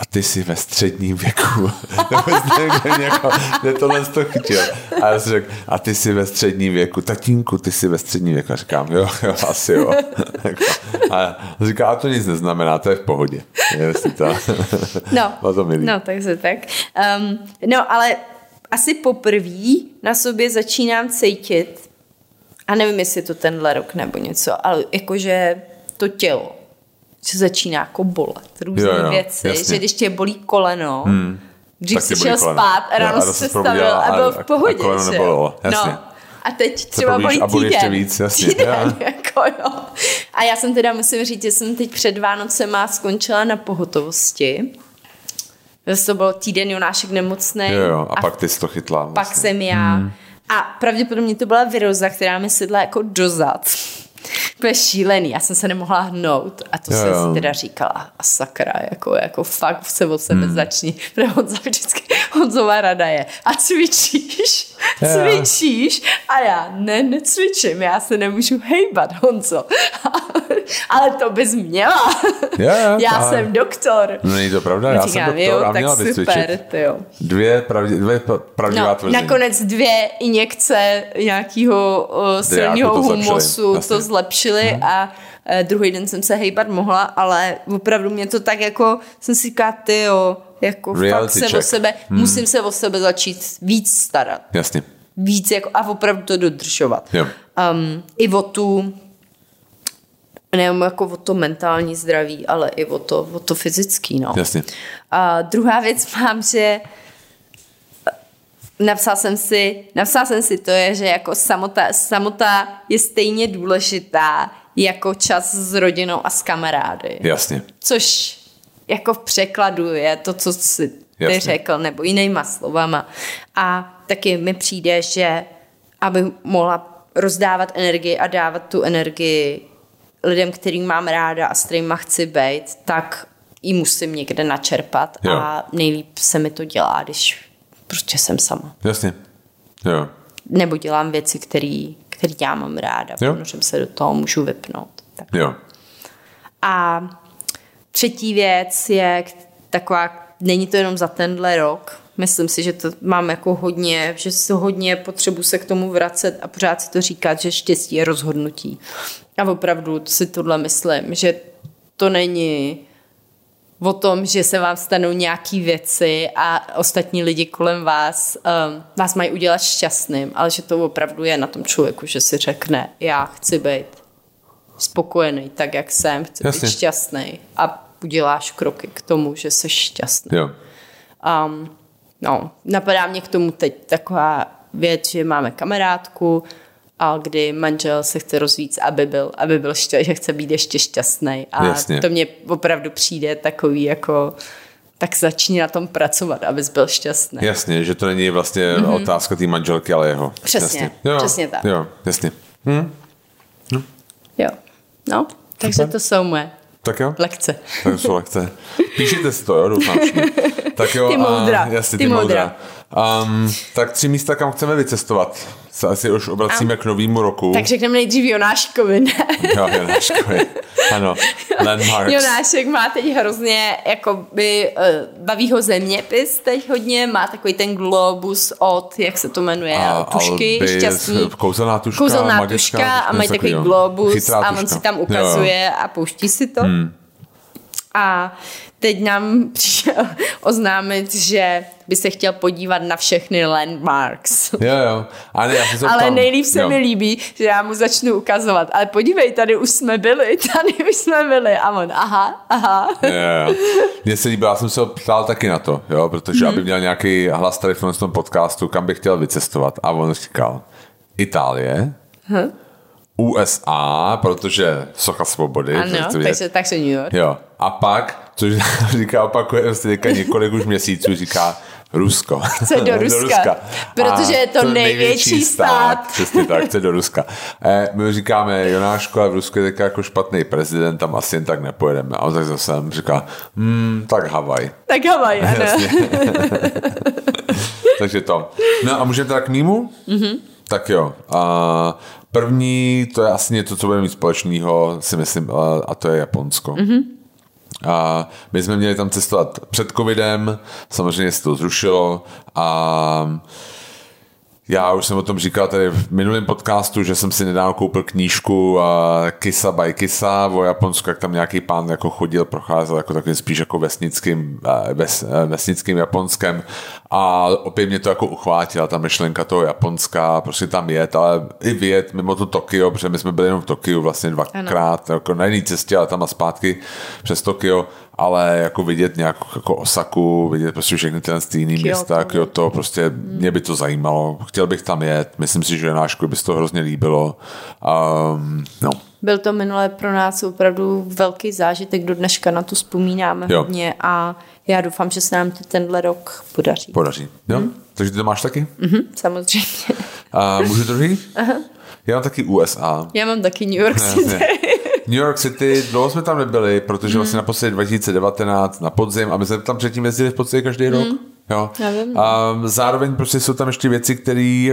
a ty jsi ve středním věku. Nevím, kde, jako, kde tohle to chytil. A já si řekl, a ty jsi ve středním věku. Tatínku, ty jsi ve středním věku. A říkám, jo, jo, asi jo. Jako, a říká, a to nic neznamená, to je v pohodě. Je, si to, No, to milý. no takže tak. Um, no, ale asi poprvé na sobě začínám cítit, a nevím, jestli je to tenhle rok nebo něco, ale jakože to tělo se začíná jako bolet. Různé Jo, jo, věci, jasně. že když tě bolí koleno, hmm. dřív jsi šel koleno. spát a ráno a se stavil a a- byl a- v pohodě. a že jo? nebolelo, jasně. No. A teď třeba bolí a bolí ještě víc, jasně, Týden, jo. jako jo. A já jsem teda, musím říct, že jsem teď před Vánocema skončila na pohotovosti. Zase to byl týden Jonášek nemocný. Jo, jo, a, pak ty jsi to chytla. pak vlastně. jsem já. Hmm. A pravděpodobně to byla viroza, která mi sedla jako dozad. To je šílený, já jsem se nemohla hnout a to Jo, jsem jo. si teda říkala, a sakra, jako, jako fakt se o sebe hmm. začni, protože Honza vždycky, Honzová rada je, a cvičíš, Jo, cvičíš a já, ne, necvičím, já se nemůžu hejbat, Honzo. Ale to bys měla. Jo, jo, já ale- jsem doktor. No není to pravda, já jsem Říkám, doktor jo, a měla tak bys super. Dvě, pravdě, dvě pravdivá No, tvrzení. nakonec dvě injekce nějakého uh, silného to to zlepšily a uh, druhý den jsem se hejbat mohla, ale opravdu mě to tak jako, jsem si říkala, ty jo, jako fakt Reality se o check. sebe, musím se o sebe začít víc starat. Jasně. Víc jako a opravdu to dodržovat. Jo. Um, I o tu nejenom jako o to mentální zdraví, ale i o to, o to fyzický, no. Jasně. A druhá věc mám, že napsal jsem si, napsal jsem si to je, že jako samota, samota je stejně důležitá jako čas s rodinou a s kamarády. Jasně. Což jako v překladu je to, co si ty Jasně. řekl, nebo jinýma slovama. A taky mi přijde, že aby mohla rozdávat energii a dávat tu energii lidem, kterým mám ráda a s kterýma chci být, tak ji musím někde načerpat Jo. a nejlíp se mi to dělá, když prostě jsem sama. Jasně. Jo. Nebo dělám věci, které který já mám ráda, Jo. ponořím se do toho, můžu vypnout. Tak. Jo. A třetí věc je taková, není to jenom za tenhle rok, myslím si, že to mám jako hodně, že si hodně potřebu se k tomu vracet a pořád si to říkat, že štěstí je rozhodnutí. A opravdu si tohle myslím, že to není o tom, že se vám stanou nějaké věci a ostatní lidi kolem vás um, vás mají udělat šťastným, ale že to opravdu je na tom člověku, že si řekne, já chci být spokojený tak, jak jsem, chci Jasně. být šťastný a uděláš kroky k tomu, že jsi šťastný. Jo. Um, no, napadá mě k tomu teď taková věc, že máme kamarádku, a kdy manžel se chce rozvíct, aby byl, aby byl šťastný, že chce být ještě šťastný. A Jasně. to mně opravdu přijde takový jako tak začni na tom pracovat, abys byl šťastný. Jasně, že to není vlastně mm-hmm. otázka té manželky, ale jeho. Přesně, jasně. Jo, přesně tak. Jo, jasně. Jo. No, takže Super. to jsou moje Tak jo? lekce. Tak jsou lekce. Píšete si to, jo, doufám. Tak jo, Ty moudra, A, jasně, ty, ty moudra. moudra. Um, tak tři místa, kam chceme vycestovat. Se asi už obracíme k novému roku. Tak řekneme nejdřív Jonáškovi, ne? Jo, Jonáškovi. Ano, landmarks. Jonášek má teď hrozně, jakoby, uh, baví ho zeměpis teď hodně, má takový ten globus od, jak se to jmenuje, A tušky, Alby, šťastný. Kouzelná tuška, Kouzelná magická tuška a mají takový globus Chytrá a on tuška. si tam Jo, jo. ukazuje a pouští si to. Hmm. A teď nám přišel oznámit, že by se chtěl podívat na všechny landmarks. Jo, jo. A ne, já se Ale nejlíp se jo. mi líbí, že já mu začnu ukazovat. Ale podívej, tady už jsme byli, tady už jsme byli. A on, aha, aha. Mně se líbilo, já jsem se ho ptal taky na to, jo, protože Mhm. aby měl nějaký hlas tady v tom- podcastu, kam bych chtěl vycestovat. A on říkal, Itálie, USA, protože socha svobody. Ano, takže, takže New York. Jo. A pak, což říká, opakuje prostě teďka několik už měsíců, říká Rusko. Chce do Ruska, protože je to největší stát. Přesně tak, chce do Ruska. Eh, my říkáme, Jonáško, ale v Rusku je teďka jako špatný prezident, tam asi jen tak nepojedeme. A on tak zase říká, hmm, tak Havaj. Tak Havaj, ano. Takže to. No a můžeme teda k mýmu? Mm-hmm. Tak jo. A první, to je asi něco, co bude mít společného, si myslím, a- a to je Japonsko. Mm-hmm. A my jsme měli tam cestovat před covidem, samozřejmě se to zrušilo a já už jsem o tom říkal tady v minulém podcastu, že jsem si nedávno koupil knížku uh, Kisa by Kisa o Japonsku, jak tam nějaký pán jako chodil, procházel jako takovým spíš jako vesnickým, uh, ves, uh, vesnickým Japonskem a opět mě to jako uchvátila ta myšlenka toho Japonska, prostě tam jet, ale i vyjet mimo to Tokio, protože my jsme byli jenom v Tokiu vlastně dvakrát, jako na jiné cestě, ale tam a zpátky přes Tokio, ale jako vidět nějak jako Osaku, vidět prostě všechny tyhle ty Kyoto. města, Kyoto, prostě mě by to zajímalo, chtěl bych tam jet, myslím si, že Nášku by se to hrozně líbilo. Um, no, Byl to minule pro nás opravdu velký zážitek, do dneška na to vzpomínáme Jo. hodně a já doufám, že se nám to tenhle rok podaří. podaří. Jo? Takže ty to máš taky? Mhm, samozřejmě. A můžu druhý? Já mám taky USA. Já mám taky New York. City. New York City, dlouho jsme tam nebyli, protože vlastně naposledy 2019 na podzim a my jsme tam předtím jezdili v podstatě každý rok. Jo. Já vím. A zároveň prostě jsou tam ještě věci, které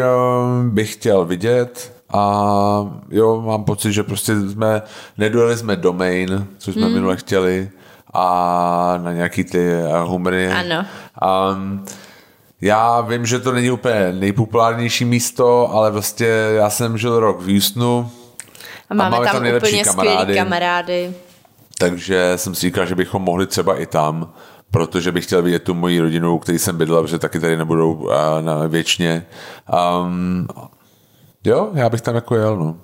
bych chtěl vidět a jo, mám pocit, že prostě jsme, nedojeli jsme domain, což jsme minule chtěli a na nějaký ty eh, humry. Ano. Um, já vím, že to není úplně nejpopulárnější místo, ale vlastně já jsem žil rok v Houstonu, A máme, máme tam, tam úplně kamarády. skvělý kamarády. takže jsem si říkal, že bychom mohli třeba i tam, protože bych chtěl vidět tu moji rodinu, který jsem bydlel, protože taky tady nebudou uh, na věčně. Um, jo, já bych tam jako jel, no.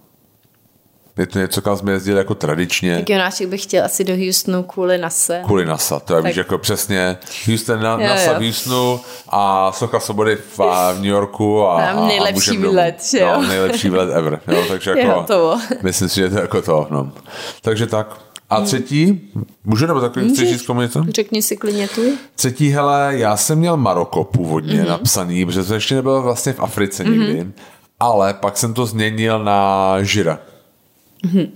Je to něco, kam jsme jezdili jako tradičně. Tak Jonášek bych chtěl asi do Houstonu kvůli NASA. Kvůli NASA, to je víš, jako přesně Houston na, Jo, NASA jo. v Houstonu a Socha Svobody v, v New Yorku a, a nejlepší výlet, že jo? No, nejlepší výlet ever, jo, takže jako, hotovo. myslím si, že to je jako to, no. Takže tak. A třetí, můžu nebo takový, chceš Můžeš. říct komu něco? Řekni si klidně tu. Třetí, hele, já jsem měl Maroko původně mm-hmm. napsaný, protože to ještě nebylo vlastně v Africe nikdy, mm-hmm. ale pak jsem to změnil na Žira. Mm-hmm.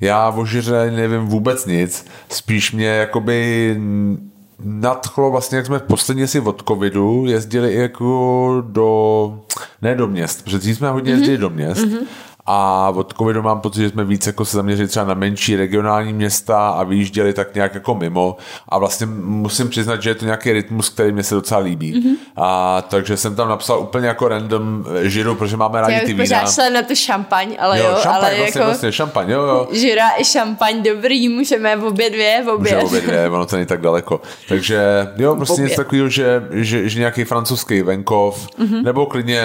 Já o Žiře nevím vůbec nic, spíš mě jakoby nadchlo vlastně, jak jsme posledně si od covidu jezdili jako do, ne do měst, protože jsme hodně jezdili mm-hmm. do měst, mm-hmm. A od covidu mám pocit, že jsme víc jako se zaměřili třeba na menší regionální města a vyjížděli tak nějak jako mimo. A vlastně musím přiznat, že je to nějaký rytmus, který mě se docela líbí. Mm-hmm. A takže jsem tam napsal úplně jako random eh, žiru, protože máme rádi Já ty vína. pořád šla na tu šampaň, ale jo, Jo, šampaň, ale vlastně, jako vlastně, šampaň, jo, jo. žira i šampaň dobrý, můžeme v obě dvě, v obě. Může obě dvě, ono to není tak daleko. Takže jo, prostě něco takového, že, že, že nějaký francouzský venkov, Mhm. mm-hmm. nebo klidně,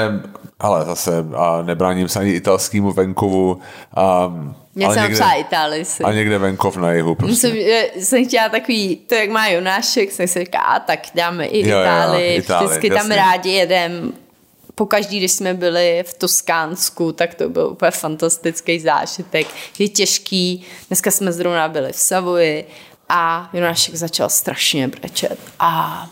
ale zase a nebráním se ani italskému venkovu. A, Já jsem napsala Itálii si. a někde venkov na jihu prostě. Jsem, že jsem chtěla takový, to jak má Jonášek, jsem si říkala, a tak dáme i Jo, jo, Itálii, Itálii, vždycky tam jasně. rádi jedem. Pokaždý, když jsme byli v Toskánsku, tak to byl úplně fantastický zážitek. Je těžký, dneska jsme zrovna byli v Savoji a Jonášek začal strašně brečet a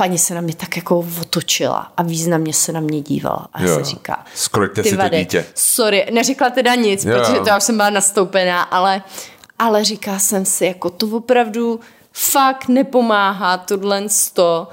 paní se na mě tak jako otočila a významně se na mě dívala a Jo, se říká, Skrojte ty si to vady, dítě. Sorry, neřekla teda nic, Jo, protože to já už jsem byla nastoupená, ale, ale říká jsem si, jako to opravdu fakt nepomáhá tohle sto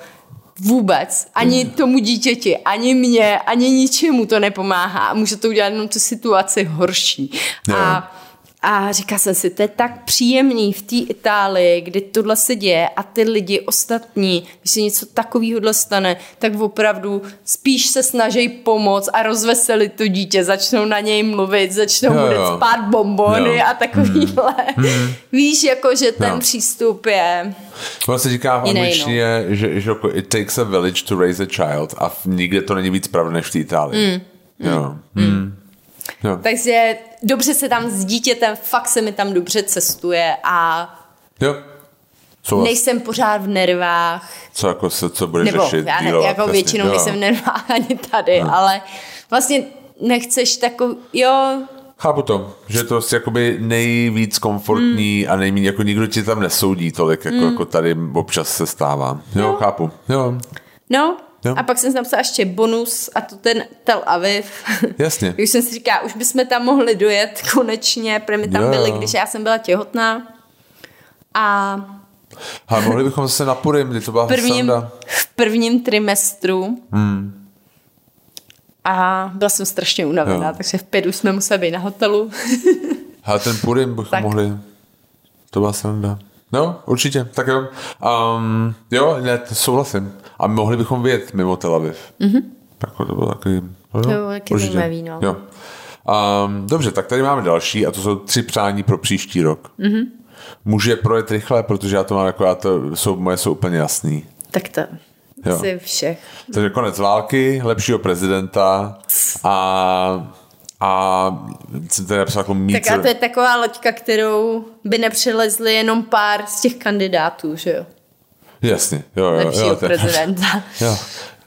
vůbec. Ani Hmm. tomu dítěti, ani mně, ani ničemu to nepomáhá. A může to udělat jenom tu situaci horší. Jo. A a říká jsem si, to je tak příjemný v té Itálii, kdy tohle se děje a ty lidi ostatní, když se něco takového stane, tak opravdu spíš se snaží pomoct a rozveselit to dítě, začnou na něj mluvit, začnou Jo, mu jo. spát bombony Jo. a takovýhle. Víš, jako, že ten Jo. přístup je... Ono se říká v Jiný, angličtině, že, že jako it takes a village to raise a child a nikde to není víc pravda než v té Itálii. Mm. Jo. Mm. Jo. Takže dobře se tam s dítětem, fakt se mi tam dobře cestuje a jo. Co, nejsem pořád v nervách. co, jako se, co budeš Nebo řešit? já ne, dílovat, jako jasně. většinou Jo. nejsem v nervách ani tady, ale vlastně nechceš takový, jo, Chápu to, že je to prostě jakoby nejvíc komfortní Hmm. a nejméně, jako nikdo ti tam nesoudí tolik, jako, jako tady občas se stává. Jo, chápu. Jo, no. Jo. A pak jsem si napsala ještě bonus a to ten Tel Aviv. Jasně. Už jsem si říkala, už bychom tam mohli dojet konečně, protože my tam Jo, byli, když já jsem byla těhotná. A a mohli bychom zase na Purim, kdy to byla v prvním, v prvním trimestru a byla jsem strašně unavená, Jo. takže v pět už jsme museli být na hotelu. Ale ten Purim bychom Tak. mohli, to byla sranda. No, určitě, tak jo. Um, jo, ne, souhlasím. A mohli bychom vyjet mimo Tel Aviv. Mm-hmm. Tak to bylo takový... No, To bylo taky zajímavý, no. Jo. Um, dobře, tak tady máme další a to jsou tři přání pro příští rok. Mm-hmm. Může je projet rychle, protože já to mám jako, já to, jsou, moje jsou úplně jasný. tak to Jo. asi všech. Takže konec války, lepšího prezidenta a a jsem tady napsal jako mít... Tak a to je taková loďka, kterou by nepřelezli jenom pár z těch kandidátů, že jo? Jasně, jo, jo, Lepšího jo, je- prezidenta. Jo,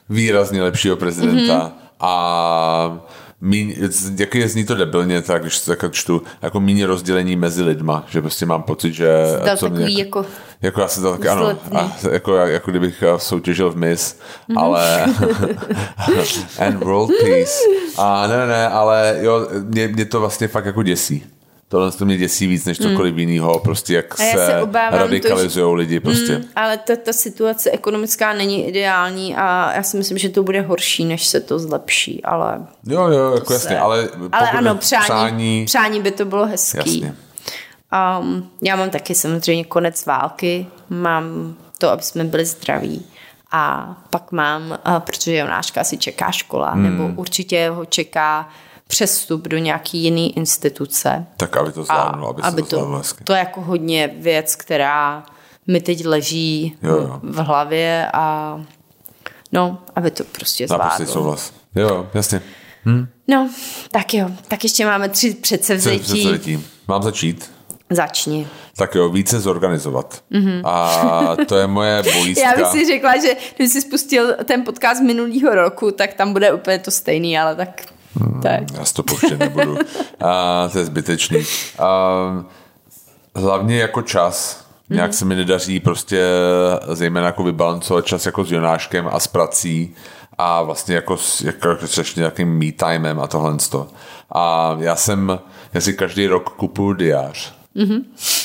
výrazně lepšího prezidenta mm-hmm. a míň, jak je zní to debilně, tak když to tak čtu, jako méně rozdělení mezi lidma, že prostě mám pocit, že... dal co mě takový jako- jako já jsem to taky, ano, a, jako, jako kdybych eh, soutěžil v Miss, Mhm. ale and world peace. A ne, ne, ne, ale jo, mě, mě to vlastně fakt jako děsí. Tohle to mě děsí víc než cokoliv jiného, prostě jak. A já se se to, radikalizují lidi prostě. Mm, ale ta, ta situace ekonomická není ideální a já si myslím, že to bude horší, než se to zlepší, ale... Jo, jo, jako se- jasně, ale, ale ano, přání, přání, přání by to bylo hezký. Jasně. Um, já mám taky samozřejmě konec války, mám to, aby jsme byli zdraví a pak mám, uh, protože Jonáška si čeká škola, hmm. nebo určitě ho čeká přestup do nějaký jiný instituce. tak aby to zvládnul, aby, aby se to to, hezky. to je jako hodně věc, která mi teď leží Jo, jo. v hlavě a no, aby to prostě Naprostý zvládlo. souhlas. Jo, jasně. Hmm. No, tak jo, tak ještě máme tři předsevzetí. Předsevzetí. Mám začít? Začni. Tak jo, více zorganizovat. Mm-hmm. A to je moje bolístka. Já bych si řekla, že když jsi spustil ten podcast minulého roku, tak tam bude úplně to stejný, ale tak... Hmm, tak. Já si to pouštět nebudu. A, to je zbytečný. A, hlavně jako čas. Nějak mm-hmm. se mi nedaří prostě zejména jako vybalancovat čas jako s Jonáškem a s prací a vlastně jako, jako, jako s nějakým me timem a tohle. A já jsem, já si každý rok kupuju diář mm-hmm.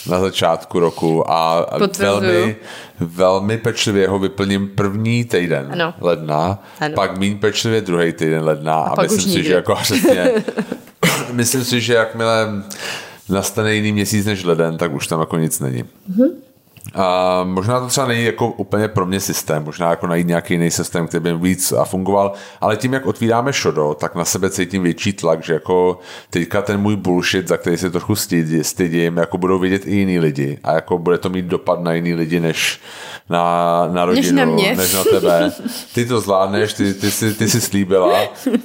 na začátku roku a velmi, velmi pečlivě ho vyplním první týden ano. ledna, ano. pak méně pečlivě druhý týden ledna a, a myslím si, že jako přesně, myslím si, že jakmile nastane jiný měsíc než leden, tak už tam jako nic není. Mm-hmm. A možná to třeba není jako úplně pro mě systém, možná jako najít nějaký jiný systém, který by víc a fungoval, ale tím, jak otvíráme šodo, tak na sebe cítím větší tlak, že jako teďka ten můj bullshit, za který se trochu stydí, stydím, jako budou vidět i jiný lidi a jako bude to mít dopad na jiný lidi, než na, na rodinu, než na, mě. než na tebe. Ty to zvládneš, ty, ty, jsi, ty jsi slíbila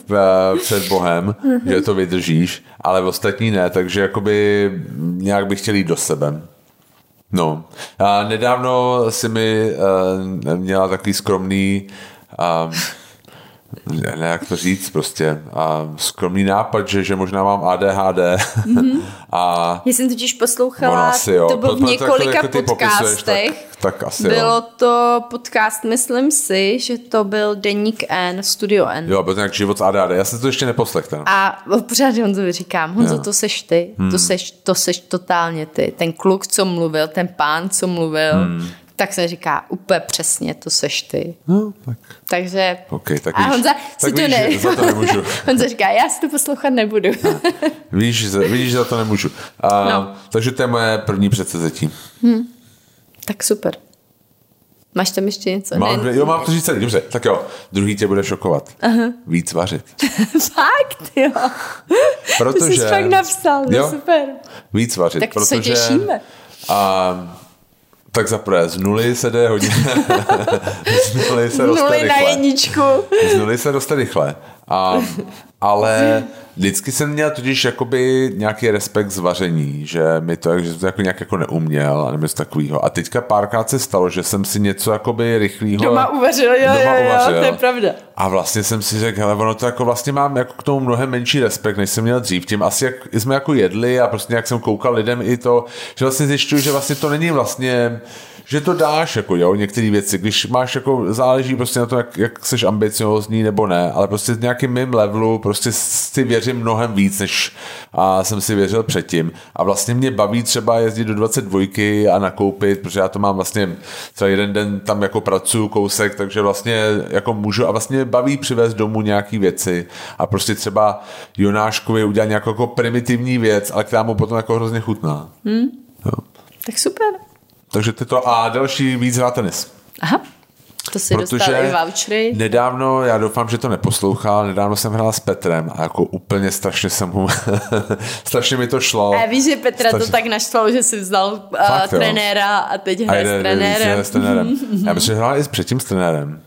v, před Bohem, že to vydržíš, ale ostatní ne, takže jakoby nějak bych chtěl jít do sebe. No, a nedávno si mi uh, měla takový skromný uh, ne, jak to říct prostě, a skromný nápad, že, že možná mám ADHD. Mm-hmm. a Já jsem totiž poslouchala, asi, jo. to bylo v několika jako podcastech. Tak, tak asi Bylo jo. to podcast, myslím si, že to byl Deník N, Studio N. Jo, byl to nějak život z ADHD, já jsem to ještě neposlechtal. A pořád Honzovi říkám, Honzo, jo. to seš ty, hmm. to, seš, to seš totálně ty. Ten kluk, co mluvil, ten pán, co mluvil, hmm tak se říká úplně přesně, to seš ty. No, tak. Takže... Okay, tak a Honza tak si víš, to ne... za to nemůžu. Honza říká, já si to poslouchat nebudu. víš, víš, za to nemůžu. A, no. Takže to je moje první předsezetí. Hmm. Tak super. Máš tam ještě něco? Mám, ne, jo, mám to říct celý, dobře. Tak jo, druhý tě bude šokovat. Uh-huh. Víc vařit. fakt, jo. Protože... To jsi fakt napsal, jo? super. Víc vařit, tak protože... se těšíme. A, tak za prvé, z nuly se jde hodně. z nuly se roste nuly rychle. na jedničku. z nuly se roste rychle. A, ale vždycky jsem měl totiž jakoby nějaký respekt z vaření, že mi to, že to jako nějak jako neuměl a nebo takového. A teďka párkrát se stalo, že jsem si něco jakoby rychlého doma uvařil, jo, doma jo, uvařil. jo, to je pravda. A vlastně jsem si řekl, hele, ono to jako vlastně mám jako k tomu mnohem menší respekt, než jsem měl dřív. Tím asi jak jsme jako jedli a prostě jak jsem koukal lidem i to, že vlastně zjišťuju, že vlastně to není vlastně že to dáš, jako jo, některé věci, když máš jako, záleží prostě na to, jak, jak jsi ambiciozní nebo ne, ale prostě v nějakým mým levelu prostě si věřím mnohem víc, než a jsem si věřil předtím. A vlastně mě baví třeba jezdit do 22 a nakoupit, protože já to mám vlastně třeba jeden den tam jako pracuju kousek, takže vlastně jako můžu a vlastně baví přivést domů nějaký věci a prostě třeba Jonáškovi udělat nějakou jako primitivní věc, ale která mu potom jako hrozně chutná. Hmm. Jo. Tak super. Takže to a další víc hrát tenis. Aha. To si Protože dostal i vouchery. nedávno, já doufám, že to neposlouchal, nedávno jsem hrál s Petrem a jako úplně strašně jsem mu, strašně mi to šlo. A víš, že Petra strašně... to tak naštvalo, že si vzal uh, Fakt, trenéra a teď hraje s trenérem. s trenérem. Já myslím, že hrál i s předtím s trenérem.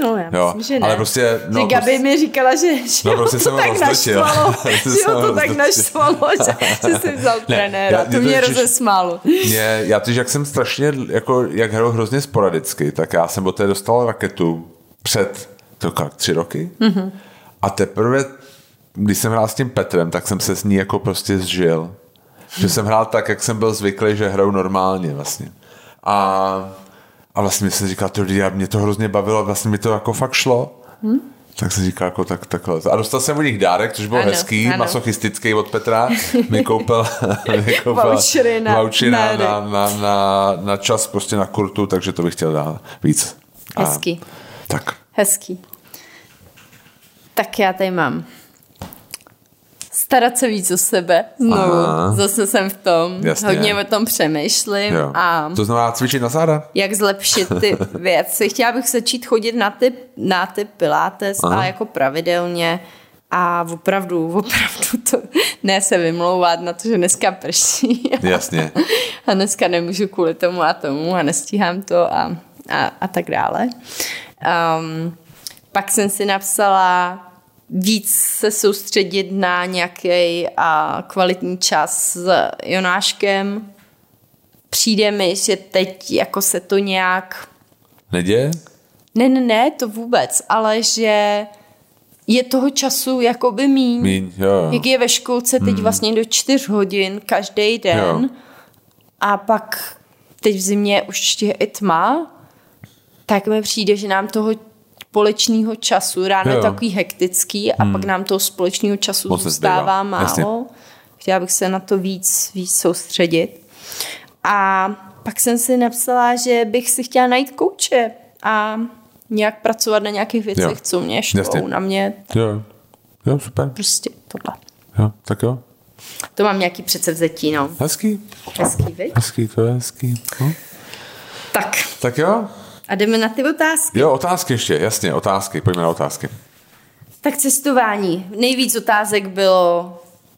No, já jo, myslím, že ne. Ale prostě, no, že Gabi prostě, mi říkala, že, že no, prostě to tak naštvalo, že ho to tak naštvalo, že, že jsi vzal ne, trenéra. Já, to mě rozesmálo. Mě, já teď, jak jsem strašně, jako, jak hraju hrozně sporadicky, tak já jsem od té dostal raketu před, to jak, tři roky? Mm-hmm. A teprve, když jsem hrál s tím Petrem, tak jsem se s ní jako prostě zžil. Že jsem hrál tak, jak jsem byl zvyklý, že hraju normálně vlastně. A a vlastně jsem říkal, to já, mě to hrozně bavilo, vlastně mi to jako fakt šlo. Hmm? Tak jsem říkal, jako tak, takhle. A dostal jsem u nich dárek, což byl ano, hezký, ano. masochistický od Petra. Mi koupil, mi koupil vouchery na, na, na, na, na, na, čas prostě na kurtu, takže to bych chtěl dát víc. Hezký. A, tak. Hezký. Tak já tady mám starat se víc o sebe. Znovu. Aha. Zase jsem v tom. Jasně. Hodně o tom přemýšlím. Jo. A to znamená cvičit na záda? Jak zlepšit ty věci. Chtěla bych začít chodit na ty, na ty pilates, Aha. ale jako pravidelně. A opravdu, opravdu to ne se vymlouvat na to, že dneska prší. Jasně. A dneska nemůžu kvůli tomu a tomu a nestíhám to a, a, a tak dále. Um, pak jsem si napsala víc se soustředit na nějaký a kvalitní čas s Jonáškem. Přijde mi, že teď jako se to nějak... Neděje? Ne, ne, ne, to vůbec, ale že je toho času jakoby míň. Míň, jo, jo. Jak je ve školce teď vlastně do čtyř hodin každý den Jo. a pak teď v zimě už je i tma, tak mi přijde, že nám toho společného času, ráno je takový hektický a pak nám toho společného času Moc zůstává nezbývá, jasně. málo. Chtěla bych se na to víc, víc soustředit. A pak jsem si napsala, že bych si chtěla najít kouče a nějak pracovat na nějakých věcech, Jo. co mě štvou Jasně. na mě. Jo, jo, super. Prostě tohle. Jo, tak jo. To mám nějaký předsevzetí, no. Hezký, Hezký, viď? hezký, to je hezký. No. Tak Tak jo. A jdeme na ty otázky. Jo, otázky ještě, jasně, otázky, pojďme na otázky. Tak cestování. Nejvíc otázek bylo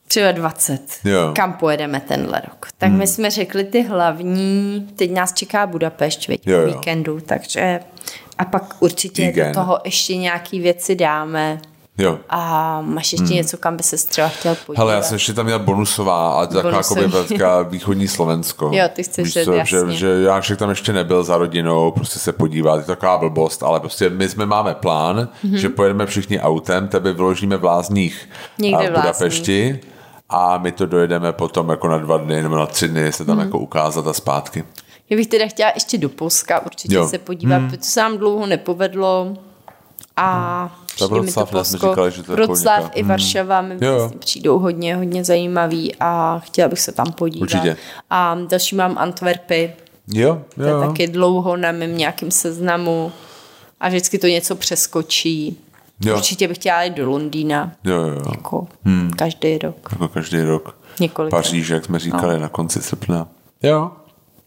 třeba 20. Jo. Hmm. Kam pojedeme tenhle rok? Tak my jsme řekli ty hlavní, teď nás čeká Budapešť, viď, Jo, jo. víkendu, takže a pak určitě Igen. do toho ještě nějaký věci dáme. Jo. A máš ještě něco, kam by se třeba chtěl podívat? Hmm. Hele, já jsem ještě tam měl bonusová, ale to taková jakoby velká východní Slovensko. Jo, ty chceš Víš co, jasně. že, že Jášek tam ještě nebyl za rodinou, prostě se podívat, je to taková blbost, ale prostě my jsme máme plán, mm-hmm. že pojedeme všichni autem, tebe vyložíme v Lázních Někde a v. Budapešti a my to dojedeme potom jako na dva dny nebo na tři dny se tam Mhm. jako ukázat a zpátky. Já bych teda chtěla ještě do Polska určitě Jo. se podívat, hmm. protože se nám dlouho nepovedlo. A přijde mi to Polsko. říkali, že to je Wroclaw konika. i Varšava mi Jo, jo. vlastně přijdou hodně, hodně zajímavý a chtěla bych se tam podívat. Určitě. A další mám Antwerpy, Jo, to je jo. taky dlouho na mém nějakém seznamu a vždycky to něco přeskočí. Jo. Určitě bych chtěla jít do Londýna, Jo, jo, jo. jako hmm. každý rok. Jako každý rok. Několik. Paříž, jak jsme říkali, no. na konci srpna. Jo.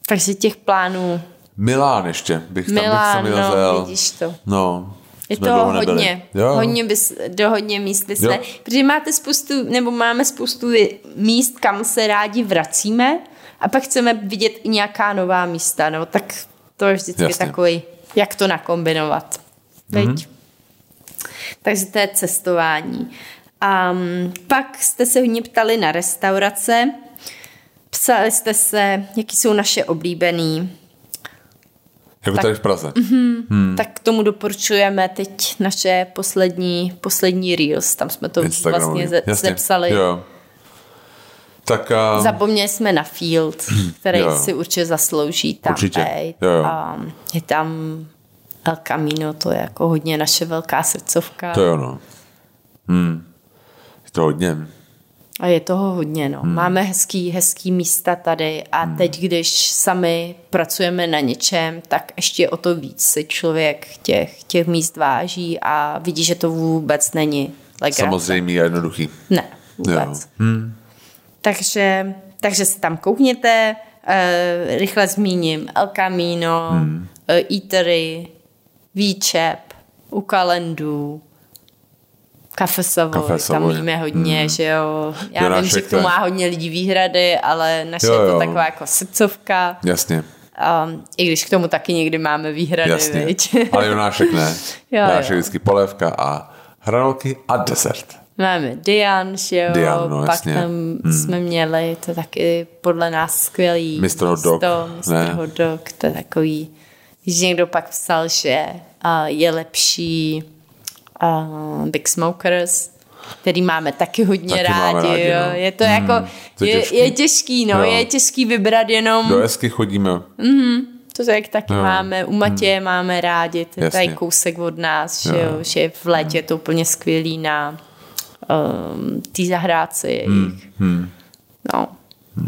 Takže těch plánů Milán ještě, bych tam, bych Milán, tam no, vidíš to. No, Je nebyli. hodně. Jo. Hodně bys, do hodně míst se, Jo. protože máte spoustu, nebo máme spoustu míst, kam se rádi vracíme a pak chceme vidět i nějaká nová místa, no tak to je vždycky Jasně. takový, jak to nakombinovat. Mhm. Mm-hmm. Takže to je cestování. Um, pak jste se hodně ptali na restaurace. Psali jste se, jaký jsou naše oblíbený. Jako tady v Praze. Hmm. Tak k tomu doporučujeme teď naše poslední, poslední Reels. Tam jsme to Instagramu. vlastně ze, Jasně. zepsali. Jo. Tak a... Zapomněli jsme na Field, který Jo. si určitě zaslouží tam Určitě. být. Jo, jo. A je tam El Camino, to je jako hodně naše velká srdcovka. To je ono. Hmm. Je to hodně. A je toho hodně, no. Hmm. Máme hezký, hezký místa tady a hmm. teď, když sami pracujeme na něčem, tak ještě o to víc si člověk těch, těch míst váží a vidí, že to vůbec není legrace. Samozřejmě a jednoduchý. Ne, Jo. vůbec. Hmm. Takže, takže se tam koukněte, uh, rychle zmíním El Camino, hmm. uh, Eatery, Výčep, u Kalendu, Kafe Savoy, Kafe tam Savoy. víme hodně, hmm. že jo. Já Jonášek vím, že k tomu má hodně lidí výhrady, ale naše Jo, je to jo. taková jako srdcovka. Jasně. Um, I když k tomu taky někdy máme výhrady, Jasně. viď? Ale Jonášek ne. Jo, Jonášek jo. vždycky polévka a hranolky a desert. Máme Dian, že jo, Dian, no, pak jasně. tam jsme měli, to taky podle nás skvělý Mr. Hot Dog, Mr. Hot Dog, to je takový, když někdo pak psal, že uh, je lepší uh, Big Smokers, který máme taky hodně Taky rádi, rádi, jo. no. je to jako, to je je, těžký. je těžký, no, Jo. je těžký vybrat jenom, Do Esky chodíme. to jak taky Jo. máme, u Matěje máme rádi, to je tady kousek od nás, Jo. že, jo, že v létě je to úplně skvělý na um, té zahrádce jejich. Hmm. No.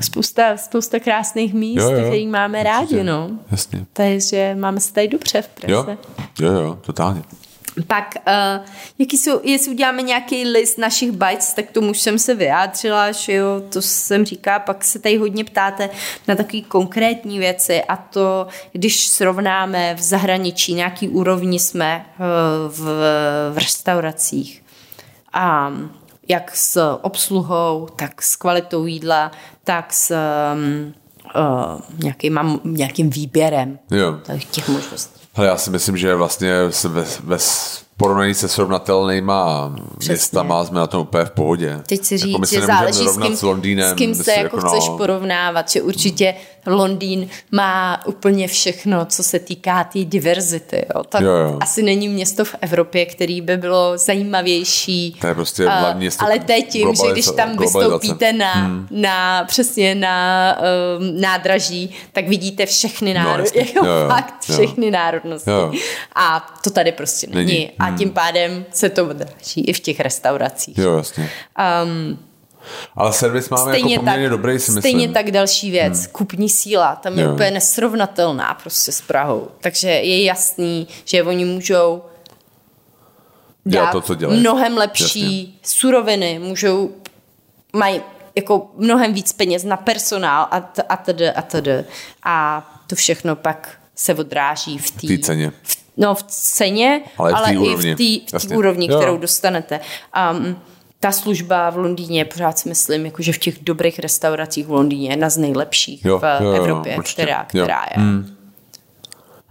Spousta, spousta krásných míst, Jo, jo. který máme rádi, no. Jasně. Takže máme se tady dobře v Jo, Praze. jo, jo, totálně. Pak, uh, jaký jsou, jestli uděláme nějaký list našich bites, tak tomu už jsem se vyjádřila, že jo, to jsem říká, pak se tady hodně ptáte na takové konkrétní věci a to, když srovnáme v zahraničí, nějaký úrovni jsme uh, v, v restauracích a jak s obsluhou, tak s kvalitou jídla, tak s um, uh, nějakým, nějakým výběrem Jo. těch možností. Hele, já si myslím, že vlastně se ve, ve porovnaní se srovnatelnýma městama jsme na tom úplně v pohodě. Teď si jako říct, se že záleží s kým, s Londýnem. s kým se si jako no, chceš porovnávat, že určitě Londýn má úplně všechno, co se týká té tý diverzity. Jo. Tak Jo, jo. asi není město v Evropě, který by bylo zajímavější. To je prostě A- hlavní město ale teď tím, že když tam vystoupíte na, hmm. na přesně na um, nádraží, tak vidíte všechny No, národy, jasně. jako Jo, jo. fakt Jo. všechny národnosti. Jo. A to tady prostě není. Není. A tím pádem se to odráží i v těch restauracích. Jo, jasně. Um, Ale servis máme stejně jako poměrně tak, dobrý, si myslím. Stejně tak další věc, hmm. kupní síla, tam je Jo. úplně nesrovnatelná prostě s Prahou. Takže je jasný, že oni můžou Dělat dát to, co dělají. mnohem lepší Jasně. suroviny, můžou, mají jako mnohem víc peněz na personál a, t- a td. a td. A to všechno pak se odráží v té V ceně. No v ceně, Ale ale, i v té i úrovni. v té v té Jasně. úrovni, Jo. kterou dostanete. Um, ta služba v Londýně, pořád si myslím, jako že v těch dobrých restauracích v Londýně je jedna z nejlepších Jo, v jo, jo, Evropě, určitě. která, Jo. která je. Hmm.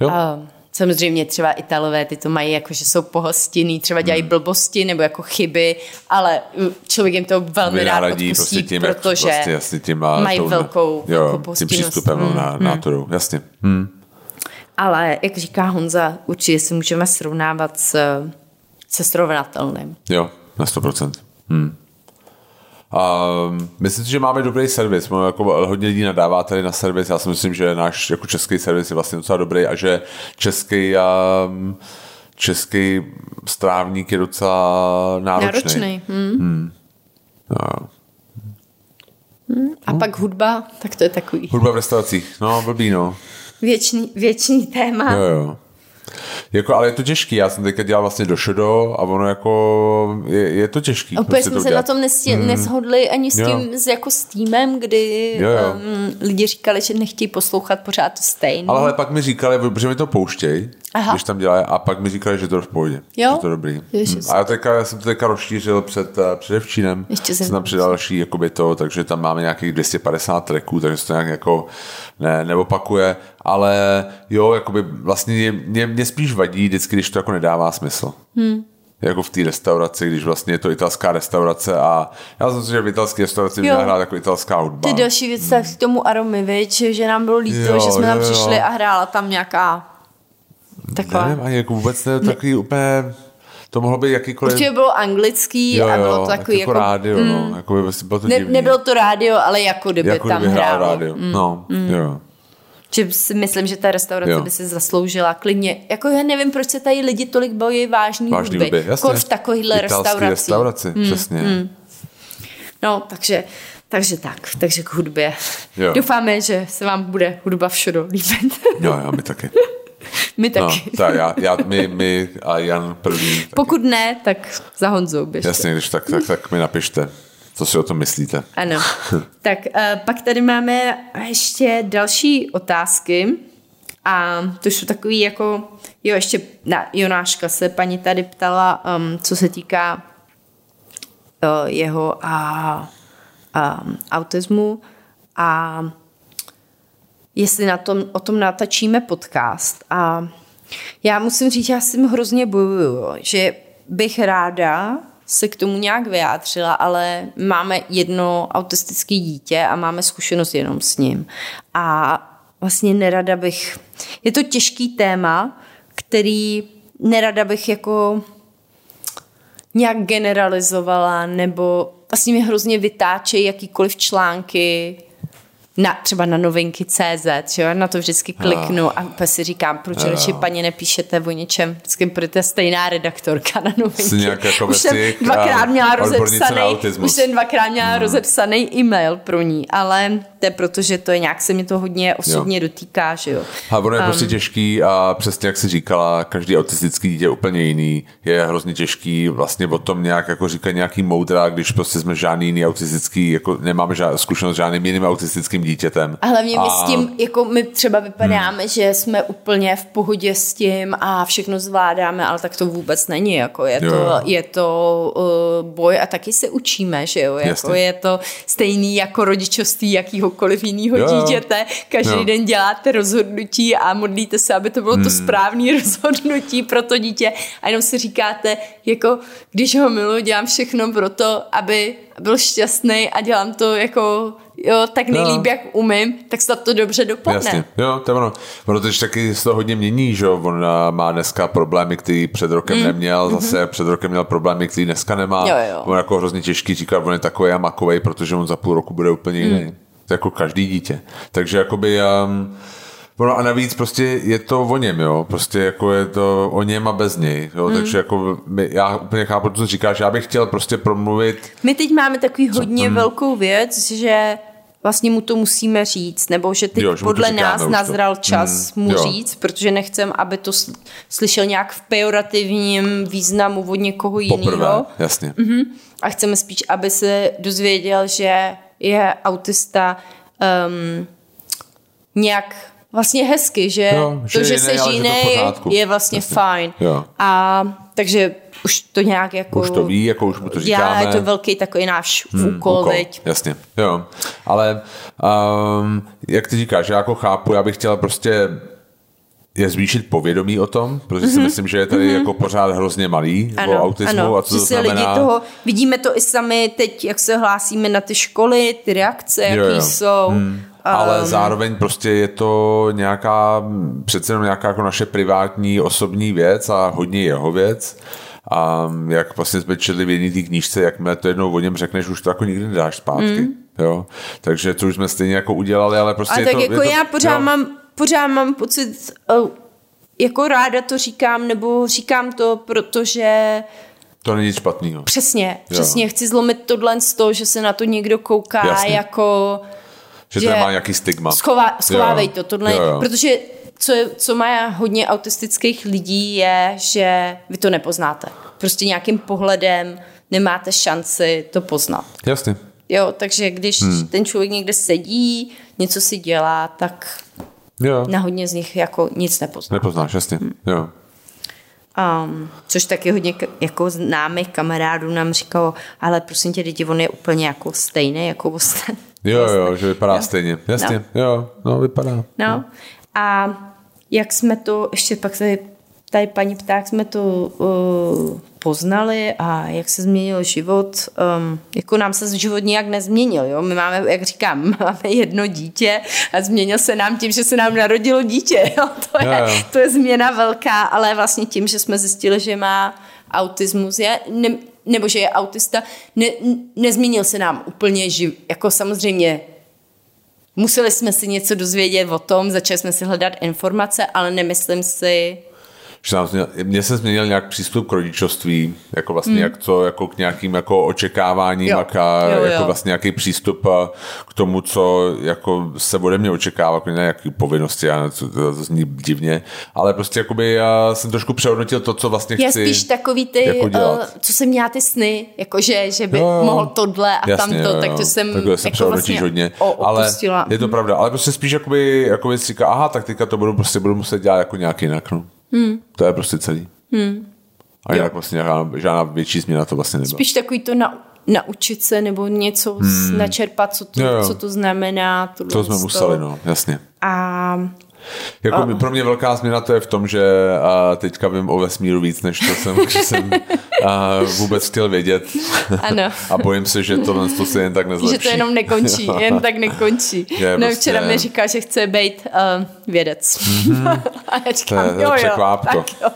Jo. A samozřejmě třeba Italové, ty to mají jako, že jsou pohostinný, třeba dělají Hmm. blbosti nebo jako chyby, ale mm, člověk jim to velmi rád Vynahradí odpustí, prostě tím, protože prostě jasně tím a mají tou- velkou, jo, velkou tím přístupem Mm, na, na to, jasně. Hmm. Ale jak říká Honza, určitě se můžeme srovnávat s, se srovnatelným. Jo, na 100%. Hmm. A myslím si, že máme dobrý servis. Máme jako hodně lidí nadává tady na servis. Já si myslím, že náš jako český servis je vlastně docela dobrý a že český um, český strávník je docela náročný. Náročný. Hm. No. A pak hudba, tak to je takový Hudba v restauracích, no blbý no. věčný, věčný téma. Jo, jo. Jako, ale je to těžký, já jsem teďka dělal vlastně do šodo a ono jako, je, je to těžký. Úplně prostě jsme to se na tom nestě, hmm. neshodli ani s Jo. tím, s, jako s týmem, kdy Jo, jo. Um, lidi říkali, že nechtějí poslouchat pořád to stejné. Ale, ale pak mi říkali, protože mi to pouštěj, Aha. když tam dělají, a pak mi říkali, že to je v pohodě. Jo? Že to je dobrý. Ježiš. Hm. A já, teďka, já jsem to teďka rozšířil před uh, předevčínem. Ještě jsem jsem tam přidal další jakoby to, takže tam máme nějakých 250 tracků, takže se to nějak jako ne, neopakuje. Ale jo, jakoby vlastně mě, mě, mě spíš vadí vždycky, když to jako nedává smysl. Hmm. Jako v té restauraci, když vlastně je to italská restaurace a já jsem si, že v italské restauraci Jo. měla hrát jako italská hudba. Ty další věc, tak k tomu Aromy, viď, že nám bylo líto, Jo, že jsme tam jo, jo. přišli a hrála tam nějaká taková... Nevím, ani jako vůbec ne, takový úplně, to mohlo být jakýkoliv... Určitě bylo anglický jo, a jo, bylo to takový jako, jako... rádio, no, jako by bylo to ne, divný. nebylo to rádio, ale jako kdyby jako tam kdyby hrálo. rádio, no, jo. Že si myslím, že ta restaurace Jo. by si zasloužila klidně. Jako já nevím, proč se tady lidi tolik bojí vážný, Vážný hudby. hudby, jasně. V takovýchhle Italský restauracích. restauraci, přesně. No, takže, takže tak, takže k hudbě. Jo. Doufáme, že se vám bude hudba všude líbit. Jo, jo, my taky. My No, taky. tak já, já, my, my a Jan první. Tak, Pokud ne, tak za Honzou běžte. jasně, když tak, tak, tak mi napište, co si o tom myslíte. Ano. tak uh, pak tady máme ještě další otázky. A to jsou takový jako, jo, ještě na Jonáška se paní tady ptala, um, co se týká uh, jeho a, um, autismu a jestli na tom, o tom natačíme podcast. A já musím říct, já s tím hrozně bojuju, že bych ráda se k tomu nějak vyjádřila, ale máme jedno autistické dítě a máme zkušenost jenom s ním. A vlastně nerada bych... Je to těžký téma, který nerada bych jako nějak generalizovala, nebo vlastně mě hrozně vytáčejí jakýkoliv články, na, třeba na novinky CZ, jo, na to vždycky kliknu a úplně si říkám, proč Jo. radši paní nepíšete o něčem, vždycky budete stejná redaktorka na novinky. Jsi nějak jako už jsem dvakrát měla rozepsaný, už jsem dvakrát měla rozepsaný e-mail pro ní, ale to je proto, že to je nějak se mě to hodně osobně dotýká, že jo. A ono je um, prostě těžký a přesně jak jsi říkala, každý autistický dítě je úplně jiný. Je hrozně těžký vlastně o tom nějak jako říkat nějaký moudra, když prostě jsme žádný jiný autistický, jako nemáme žád, zkušenost s žádným jiným autistickým dítětem. A hlavně my a, s tím, jako my třeba vypadáme, hmm. že jsme úplně v pohodě s tím a všechno zvládáme, ale tak to vůbec není, jako je Jo. to, je to uh, boj a taky se učíme, že jo, jako Jasně. je to stejný jako rodičovství jakýhokoliv jakoukoliv jiného Jo, dítěte. Každý Jo. den děláte rozhodnutí a modlíte se, aby to bylo Hmm. to správné rozhodnutí pro to dítě a jenom si říkáte, jako když ho miluji, dělám všechno pro to, aby byl šťastný a dělám to jako jo, tak nejlíp, Jo. jak umím, tak snad to dobře dopadne. Jasně, jo, to je ono. Ono taky se to hodně mění, že on a, má dneska problémy, který před rokem neměl, zase před rokem měl problémy, který dneska nemá. Mhm. Jo, jo. On jako hrozně těžký říkat, on je takový a makovej, protože on za půl roku bude úplně jiný. Jako každý dítě. Takže jakoby um, Ono a navíc prostě je to o něm, jo. Prostě jako je to o něm a bez něj, jo. Mhm. Takže jako my, já úplně chápu, co říkáš. Já bych chtěl prostě promluvit My teď máme takový hodně Hmm. velkou věc, že vlastně mu to musíme říct, nebo že teď Jo, že podle říkáme nás už to. nazral čas Hmm, mu jo. říct, protože nechcem, aby to sl- slyšel nějak v pejorativním významu od někoho poprvé. jiného. Jasně. Mhm. A chceme spíš, aby se dozvěděl, že je autista um, nějak vlastně hezky, že, Jo, že to, že se jiný, je vlastně Jasně. fajn. Jo. A takže už to nějak jako... Už to ví, jako už mu to Já, říkáme. je to velký takový náš hmm, úkol, úkol. teď. Jasně, jo. Ale um, jak ty říkáš, já jako chápu, já bych chtěla prostě je zvýšit povědomí o tom, protože si myslím, že je tady jako pořád hrozně malý o autismu Mhm. ano, a co že to znamená. lidi toho, vidíme to i sami teď, jak se hlásíme na ty školy, ty reakce, jaký Jo, jo. jsou. Hmm. Ale Um, zároveň prostě je to nějaká, přece jenom nějaká jako naše privátní osobní věc a hodně jeho věc. A jak vlastně jsme četli v jedné té knížce, jakmile to jednou o něm řekneš, už to jako nikdy nedáš zpátky. Mm. Jo? Takže to už jsme stejně jako udělali, ale prostě A je tak to, jako je to, já pořád jo. mám, pořád mám pocit, uh, jako ráda to říkám, nebo říkám to, protože To není nic špatného. přesně, přesně chci zlomit tohle z toho, že se na to někdo kouká Jasně. jako Že, že to nemá nějaký stigma. Schová, schovávej Jo. to, tohle, Jo, jo. protože co, je- co má hodně autistických lidí je, že vy to nepoznáte. Prostě nějakým pohledem nemáte šanci to poznat. Jasně. Jo, takže když hmm. ten člověk někde sedí, něco si dělá, tak Jo. na hodně z nich jako nic nepozná. Nepoznáš, jasně. Jo. Um, což taky hodně jako známých kamarádů nám říkalo, ale prosím tě, lidi, on je úplně jako stejný jako ostatní. Jo, jo, že vypadá stejně. Jasně, No. jo, no vypadá. No a jak jsme to, ještě pak tady, tady paní pták jsme to uh, poznali a jak se změnil život, um, jako nám se život nějak nezměnil, jo? My máme, jak říkám, máme jedno dítě a změnil se nám tím, že se nám narodilo dítě, jo? To, je, jo. to je změna velká, ale vlastně tím, že jsme zjistili, že má autismus, je, ne, nebo že je autista, ne, nezměnil se nám úplně život, jako samozřejmě Museli jsme si něco dozvědět o tom, začali jsme si hledat informace, ale nemyslím si, Že nám změnil, mně se změnil nějak přístup k rodičovství, jako vlastně jak co, jako k nějakým jako očekáváním Jo. a Jo, jo. jako vlastně nějaký přístup a k tomu, co jako se ode mě očekává, jako nějaký povinnosti, já, to, to, to zní divně, ale prostě jakoby já jsem trošku přehodnotil to, co vlastně je chci. spíš takový ty, jako uh, co jsem měla ty sny, jakože, že by Jo, jo. mohl tohle a Jasně, tamto, jo, jo. tak to jsem Takhle se jako vlastně hodně, ale je to pravda, ale prostě spíš jakoby, jakoby si říká, aha, tak teďka to budu, prostě budu muset dělat jako nějak jinak, no. Hmm. To je prostě celý. Hmm. A jinak vlastně žádná, žádná větší změna to vlastně nebyla. Spíš takový to na, naučit se nebo něco hmm. načerpat, co to, Jo, jo. co to znamená. To tohle jsme museli, no, jasně. A Jako a... pro mě velká změna to je v tom, že a teďka vím o vesmíru víc, než to jsem, že jsem a, vůbec chtěl vědět. Ano. a bojím se, že tohle to se jen tak nezlepší. že to jenom nekončí, jen tak nekončí. Je no, prostě- včera mi říká, že chce být uh, vědec. a já To říkám, to je jo, jo, překvápko. tak jo.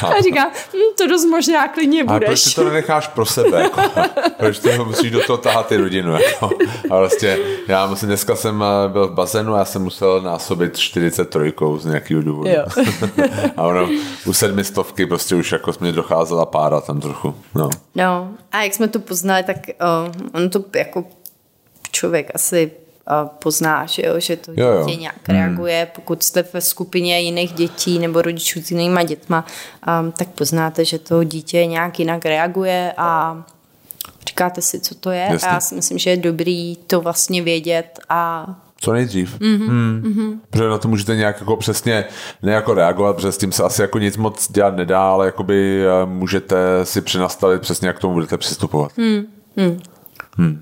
To A říká, hm, to dost možná klidně Ale proč budeš. si to nenecháš pro sebe? Jako? proč ty musíš do toho tahat ty rodinu? Jako? A prostě, já musím, dneska jsem eh, byl v bazénu a já jsem musel násobit 43 z nějakého důvodu. Jo. a ono, u sedmistovky prostě už jako mě docházela pára tam trochu. No. No, a jak jsme to poznali, tak uh, on to jako člověk asi uh, pozná, že, jo, že to dítě Jo, jo. nějak reaguje. Pokud jste ve skupině jiných dětí nebo rodičů s jinýma dětma, um, tak poznáte, že to dítě nějak jinak reaguje a říkáte si, co to je. Jasně. A já si myslím, že je dobrý to vlastně vědět a Co nejdřív. Mm-hmm. Mm. Protože na to můžete nějak jako přesně, ne jako reagovat, protože s tím se asi jako nic moc dělat nedá, ale jakoby eh, můžete si přenastavit přesně, jak k tomu budete přistupovat. Mm.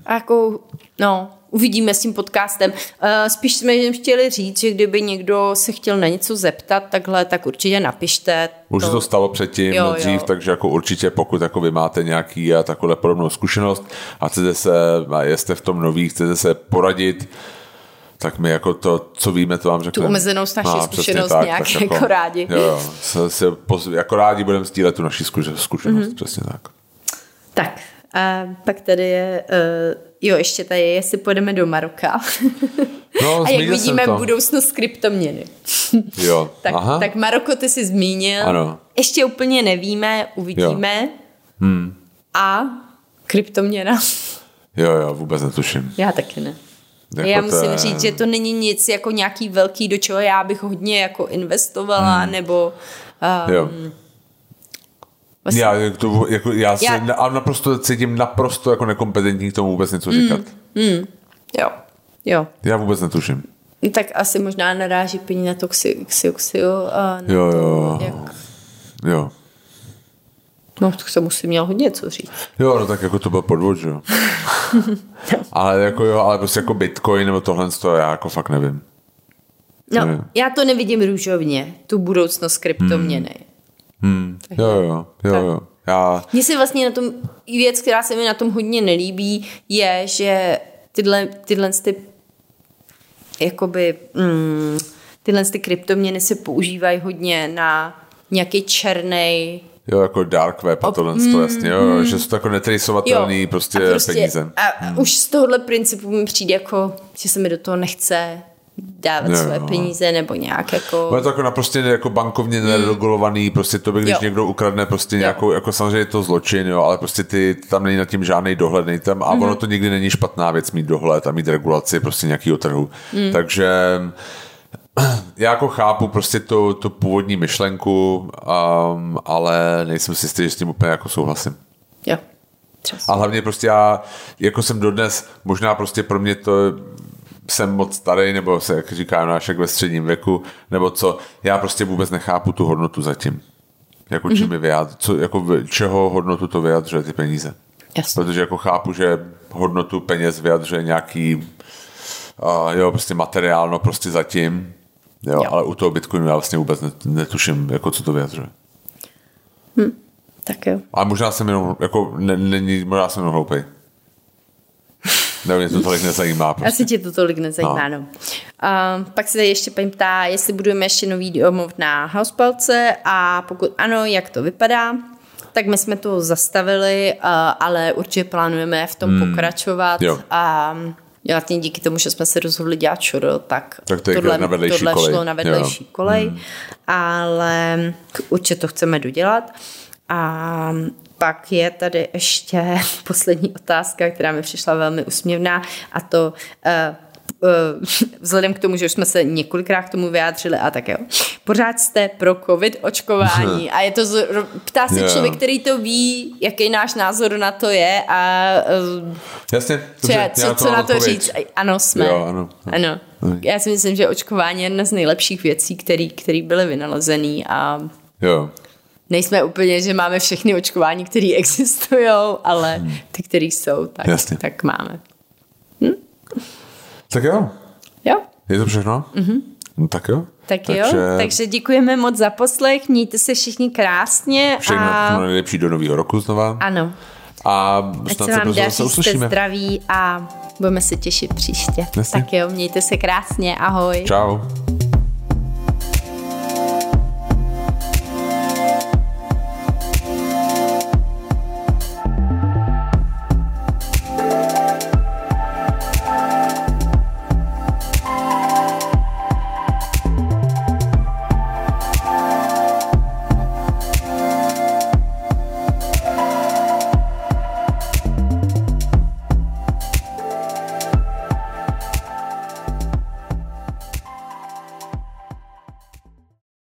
A jako, no, uvidíme s tím podcastem. Uh, spíš jsme jen chtěli říct, že kdyby někdo se chtěl na něco zeptat takhle, tak určitě napište. Už to, to stalo předtím, jo, dřív, jo. takže jako určitě pokud jako vy máte nějaký a takovou podobnou zkušenost a chcete se, a jste v tom nový, chcete se poradit, tak my jako to, co víme, to vám řekneme. Tu omezenou naši no, zkušenost tak, nějak tak jako, jako rádi. Jo, jo se, se, jako rádi budeme sdílet tu naši zkušenost, mm-hmm. přesně tak. Tak, a pak tady je, uh, jo, ještě tady je, jestli půjdeme do Maroka. No, a jak vidíme budoucnost kryptoměny. jo, tak, aha. tak Maroko ty jsi zmínil. Ano. Ještě úplně nevíme, uvidíme. Jo. Hmm. A kryptoměna. Jo, jo, vůbec netuším. Já taky ne. Jako já musím je... říct, že to není nic jako nějaký velký, do čeho já bych hodně jako investovala, hmm. nebo... Um, jo. Vlastně. Já, to, jako, já, se já... naprosto cítím naprosto jako nekompetentní k tomu vůbec něco hmm. říkat. Mm. Jo, jo. Já vůbec netuším. No, tak asi možná naráží pení na toxioxiu a na jo, jo. To, jak... Jo. No, tak se musím měl hodně co říct. Jo, no tak jako to byl podvod, že jo. ale jako jo, ale prostě jako Bitcoin nebo tohle to já jako fakt nevím. No, nevím. já to nevidím růžovně, tu budoucnost kryptoměny. Hmm. Hmm. Jo, jo, jo, jo. Já... Mně se vlastně na tom, věc, která se mi na tom hodně nelíbí, je, že tyhle, tyhle ty jakoby, mm, tyhle ty kryptoměny se používají hodně na nějaký černý Jo, jako dark web a tohle, mm, to jasně, jo, mm, že jsou to jako netracovatelný prostě, prostě peníze. A mm. už z tohohle principu mi přijde jako, že se mi do toho nechce dávat no, své peníze nebo nějak jako... je to jako naprosto jako bankovně hmm. neregulovaný, prostě to by, když jo. někdo ukradne prostě jo. nějakou, jako samozřejmě je to zločin, jo, ale prostě ty, tam není nad tím žádný dohled, není tam, a mm-hmm. ono to nikdy není špatná věc mít dohled a mít regulaci prostě nějakého trhu. Mm. Takže já jako chápu prostě tu, tu původní myšlenku, um, ale nejsem si jistý, že s tím úplně jako souhlasím. Jo. A hlavně prostě já, jako jsem dodnes, možná prostě pro mě to jsem moc starý, nebo se, jak říká nášek ve středním věku, nebo co, já prostě vůbec nechápu tu hodnotu zatím. Jako mm-hmm. čím je vyjad, co, jako čeho hodnotu to vyjadřuje ty peníze. Jasně. Protože jako chápu, že hodnotu peněz vyjadřuje nějaký uh, jo, prostě materiálno prostě zatím, jo, jo. ale u toho Bitcoinu já vlastně vůbec netuším, jako co to vyjadřuje. Hm. Tak jo. Ale možná jsem jenom, jako, není, možná jsem jenom hloupej. Ne, mě to tolik nezajímá. Prostě. Asi tě to tolik nezajímá, no. no. Uh, pak se tady ještě paní ptá, jestli budeme ještě nový domov na Housepalce a pokud ano, jak to vypadá. Tak my jsme to zastavili, uh, ale určitě plánujeme v tom hmm. pokračovat. Jo. A vlastně díky tomu, že jsme se rozhodli dělat šuro, tak, tak to tohle, na tohle kolej. šlo na vedlejší jo. kolej, hmm. ale určitě to chceme dodělat. A pak je tady ještě poslední otázka, která mi přišla velmi usměvná a to uh, vzhledem k tomu, že už jsme se několikrát k tomu vyjádřili a tak jo. Pořád jste pro covid očkování a je to, z, ptá se yeah. člověk, který to ví, jaký náš názor na to je a uh, Jasně, co, dobře, co, co na to odpověď. říct. Ano, jsme. Jo, ano. ano. Já si myslím, že očkování je jedna z nejlepších věcí, které byly vynalezený a jo nejsme úplně, že máme všechny očkování, které existují, ale hmm. ty, které jsou, tak, tak máme. Hm? Tak jo. Jo. Je to všechno? Mm-hmm. No, tak jo. Tak takže... jo, takže děkujeme moc za poslech, mějte se všichni krásně. Všechno a... nejlepší do nového roku znova. Ano. A Ať se vám daří, jste zdraví a budeme se těšit příště. Jasně. Tak jo, mějte se krásně, ahoj. Ciao.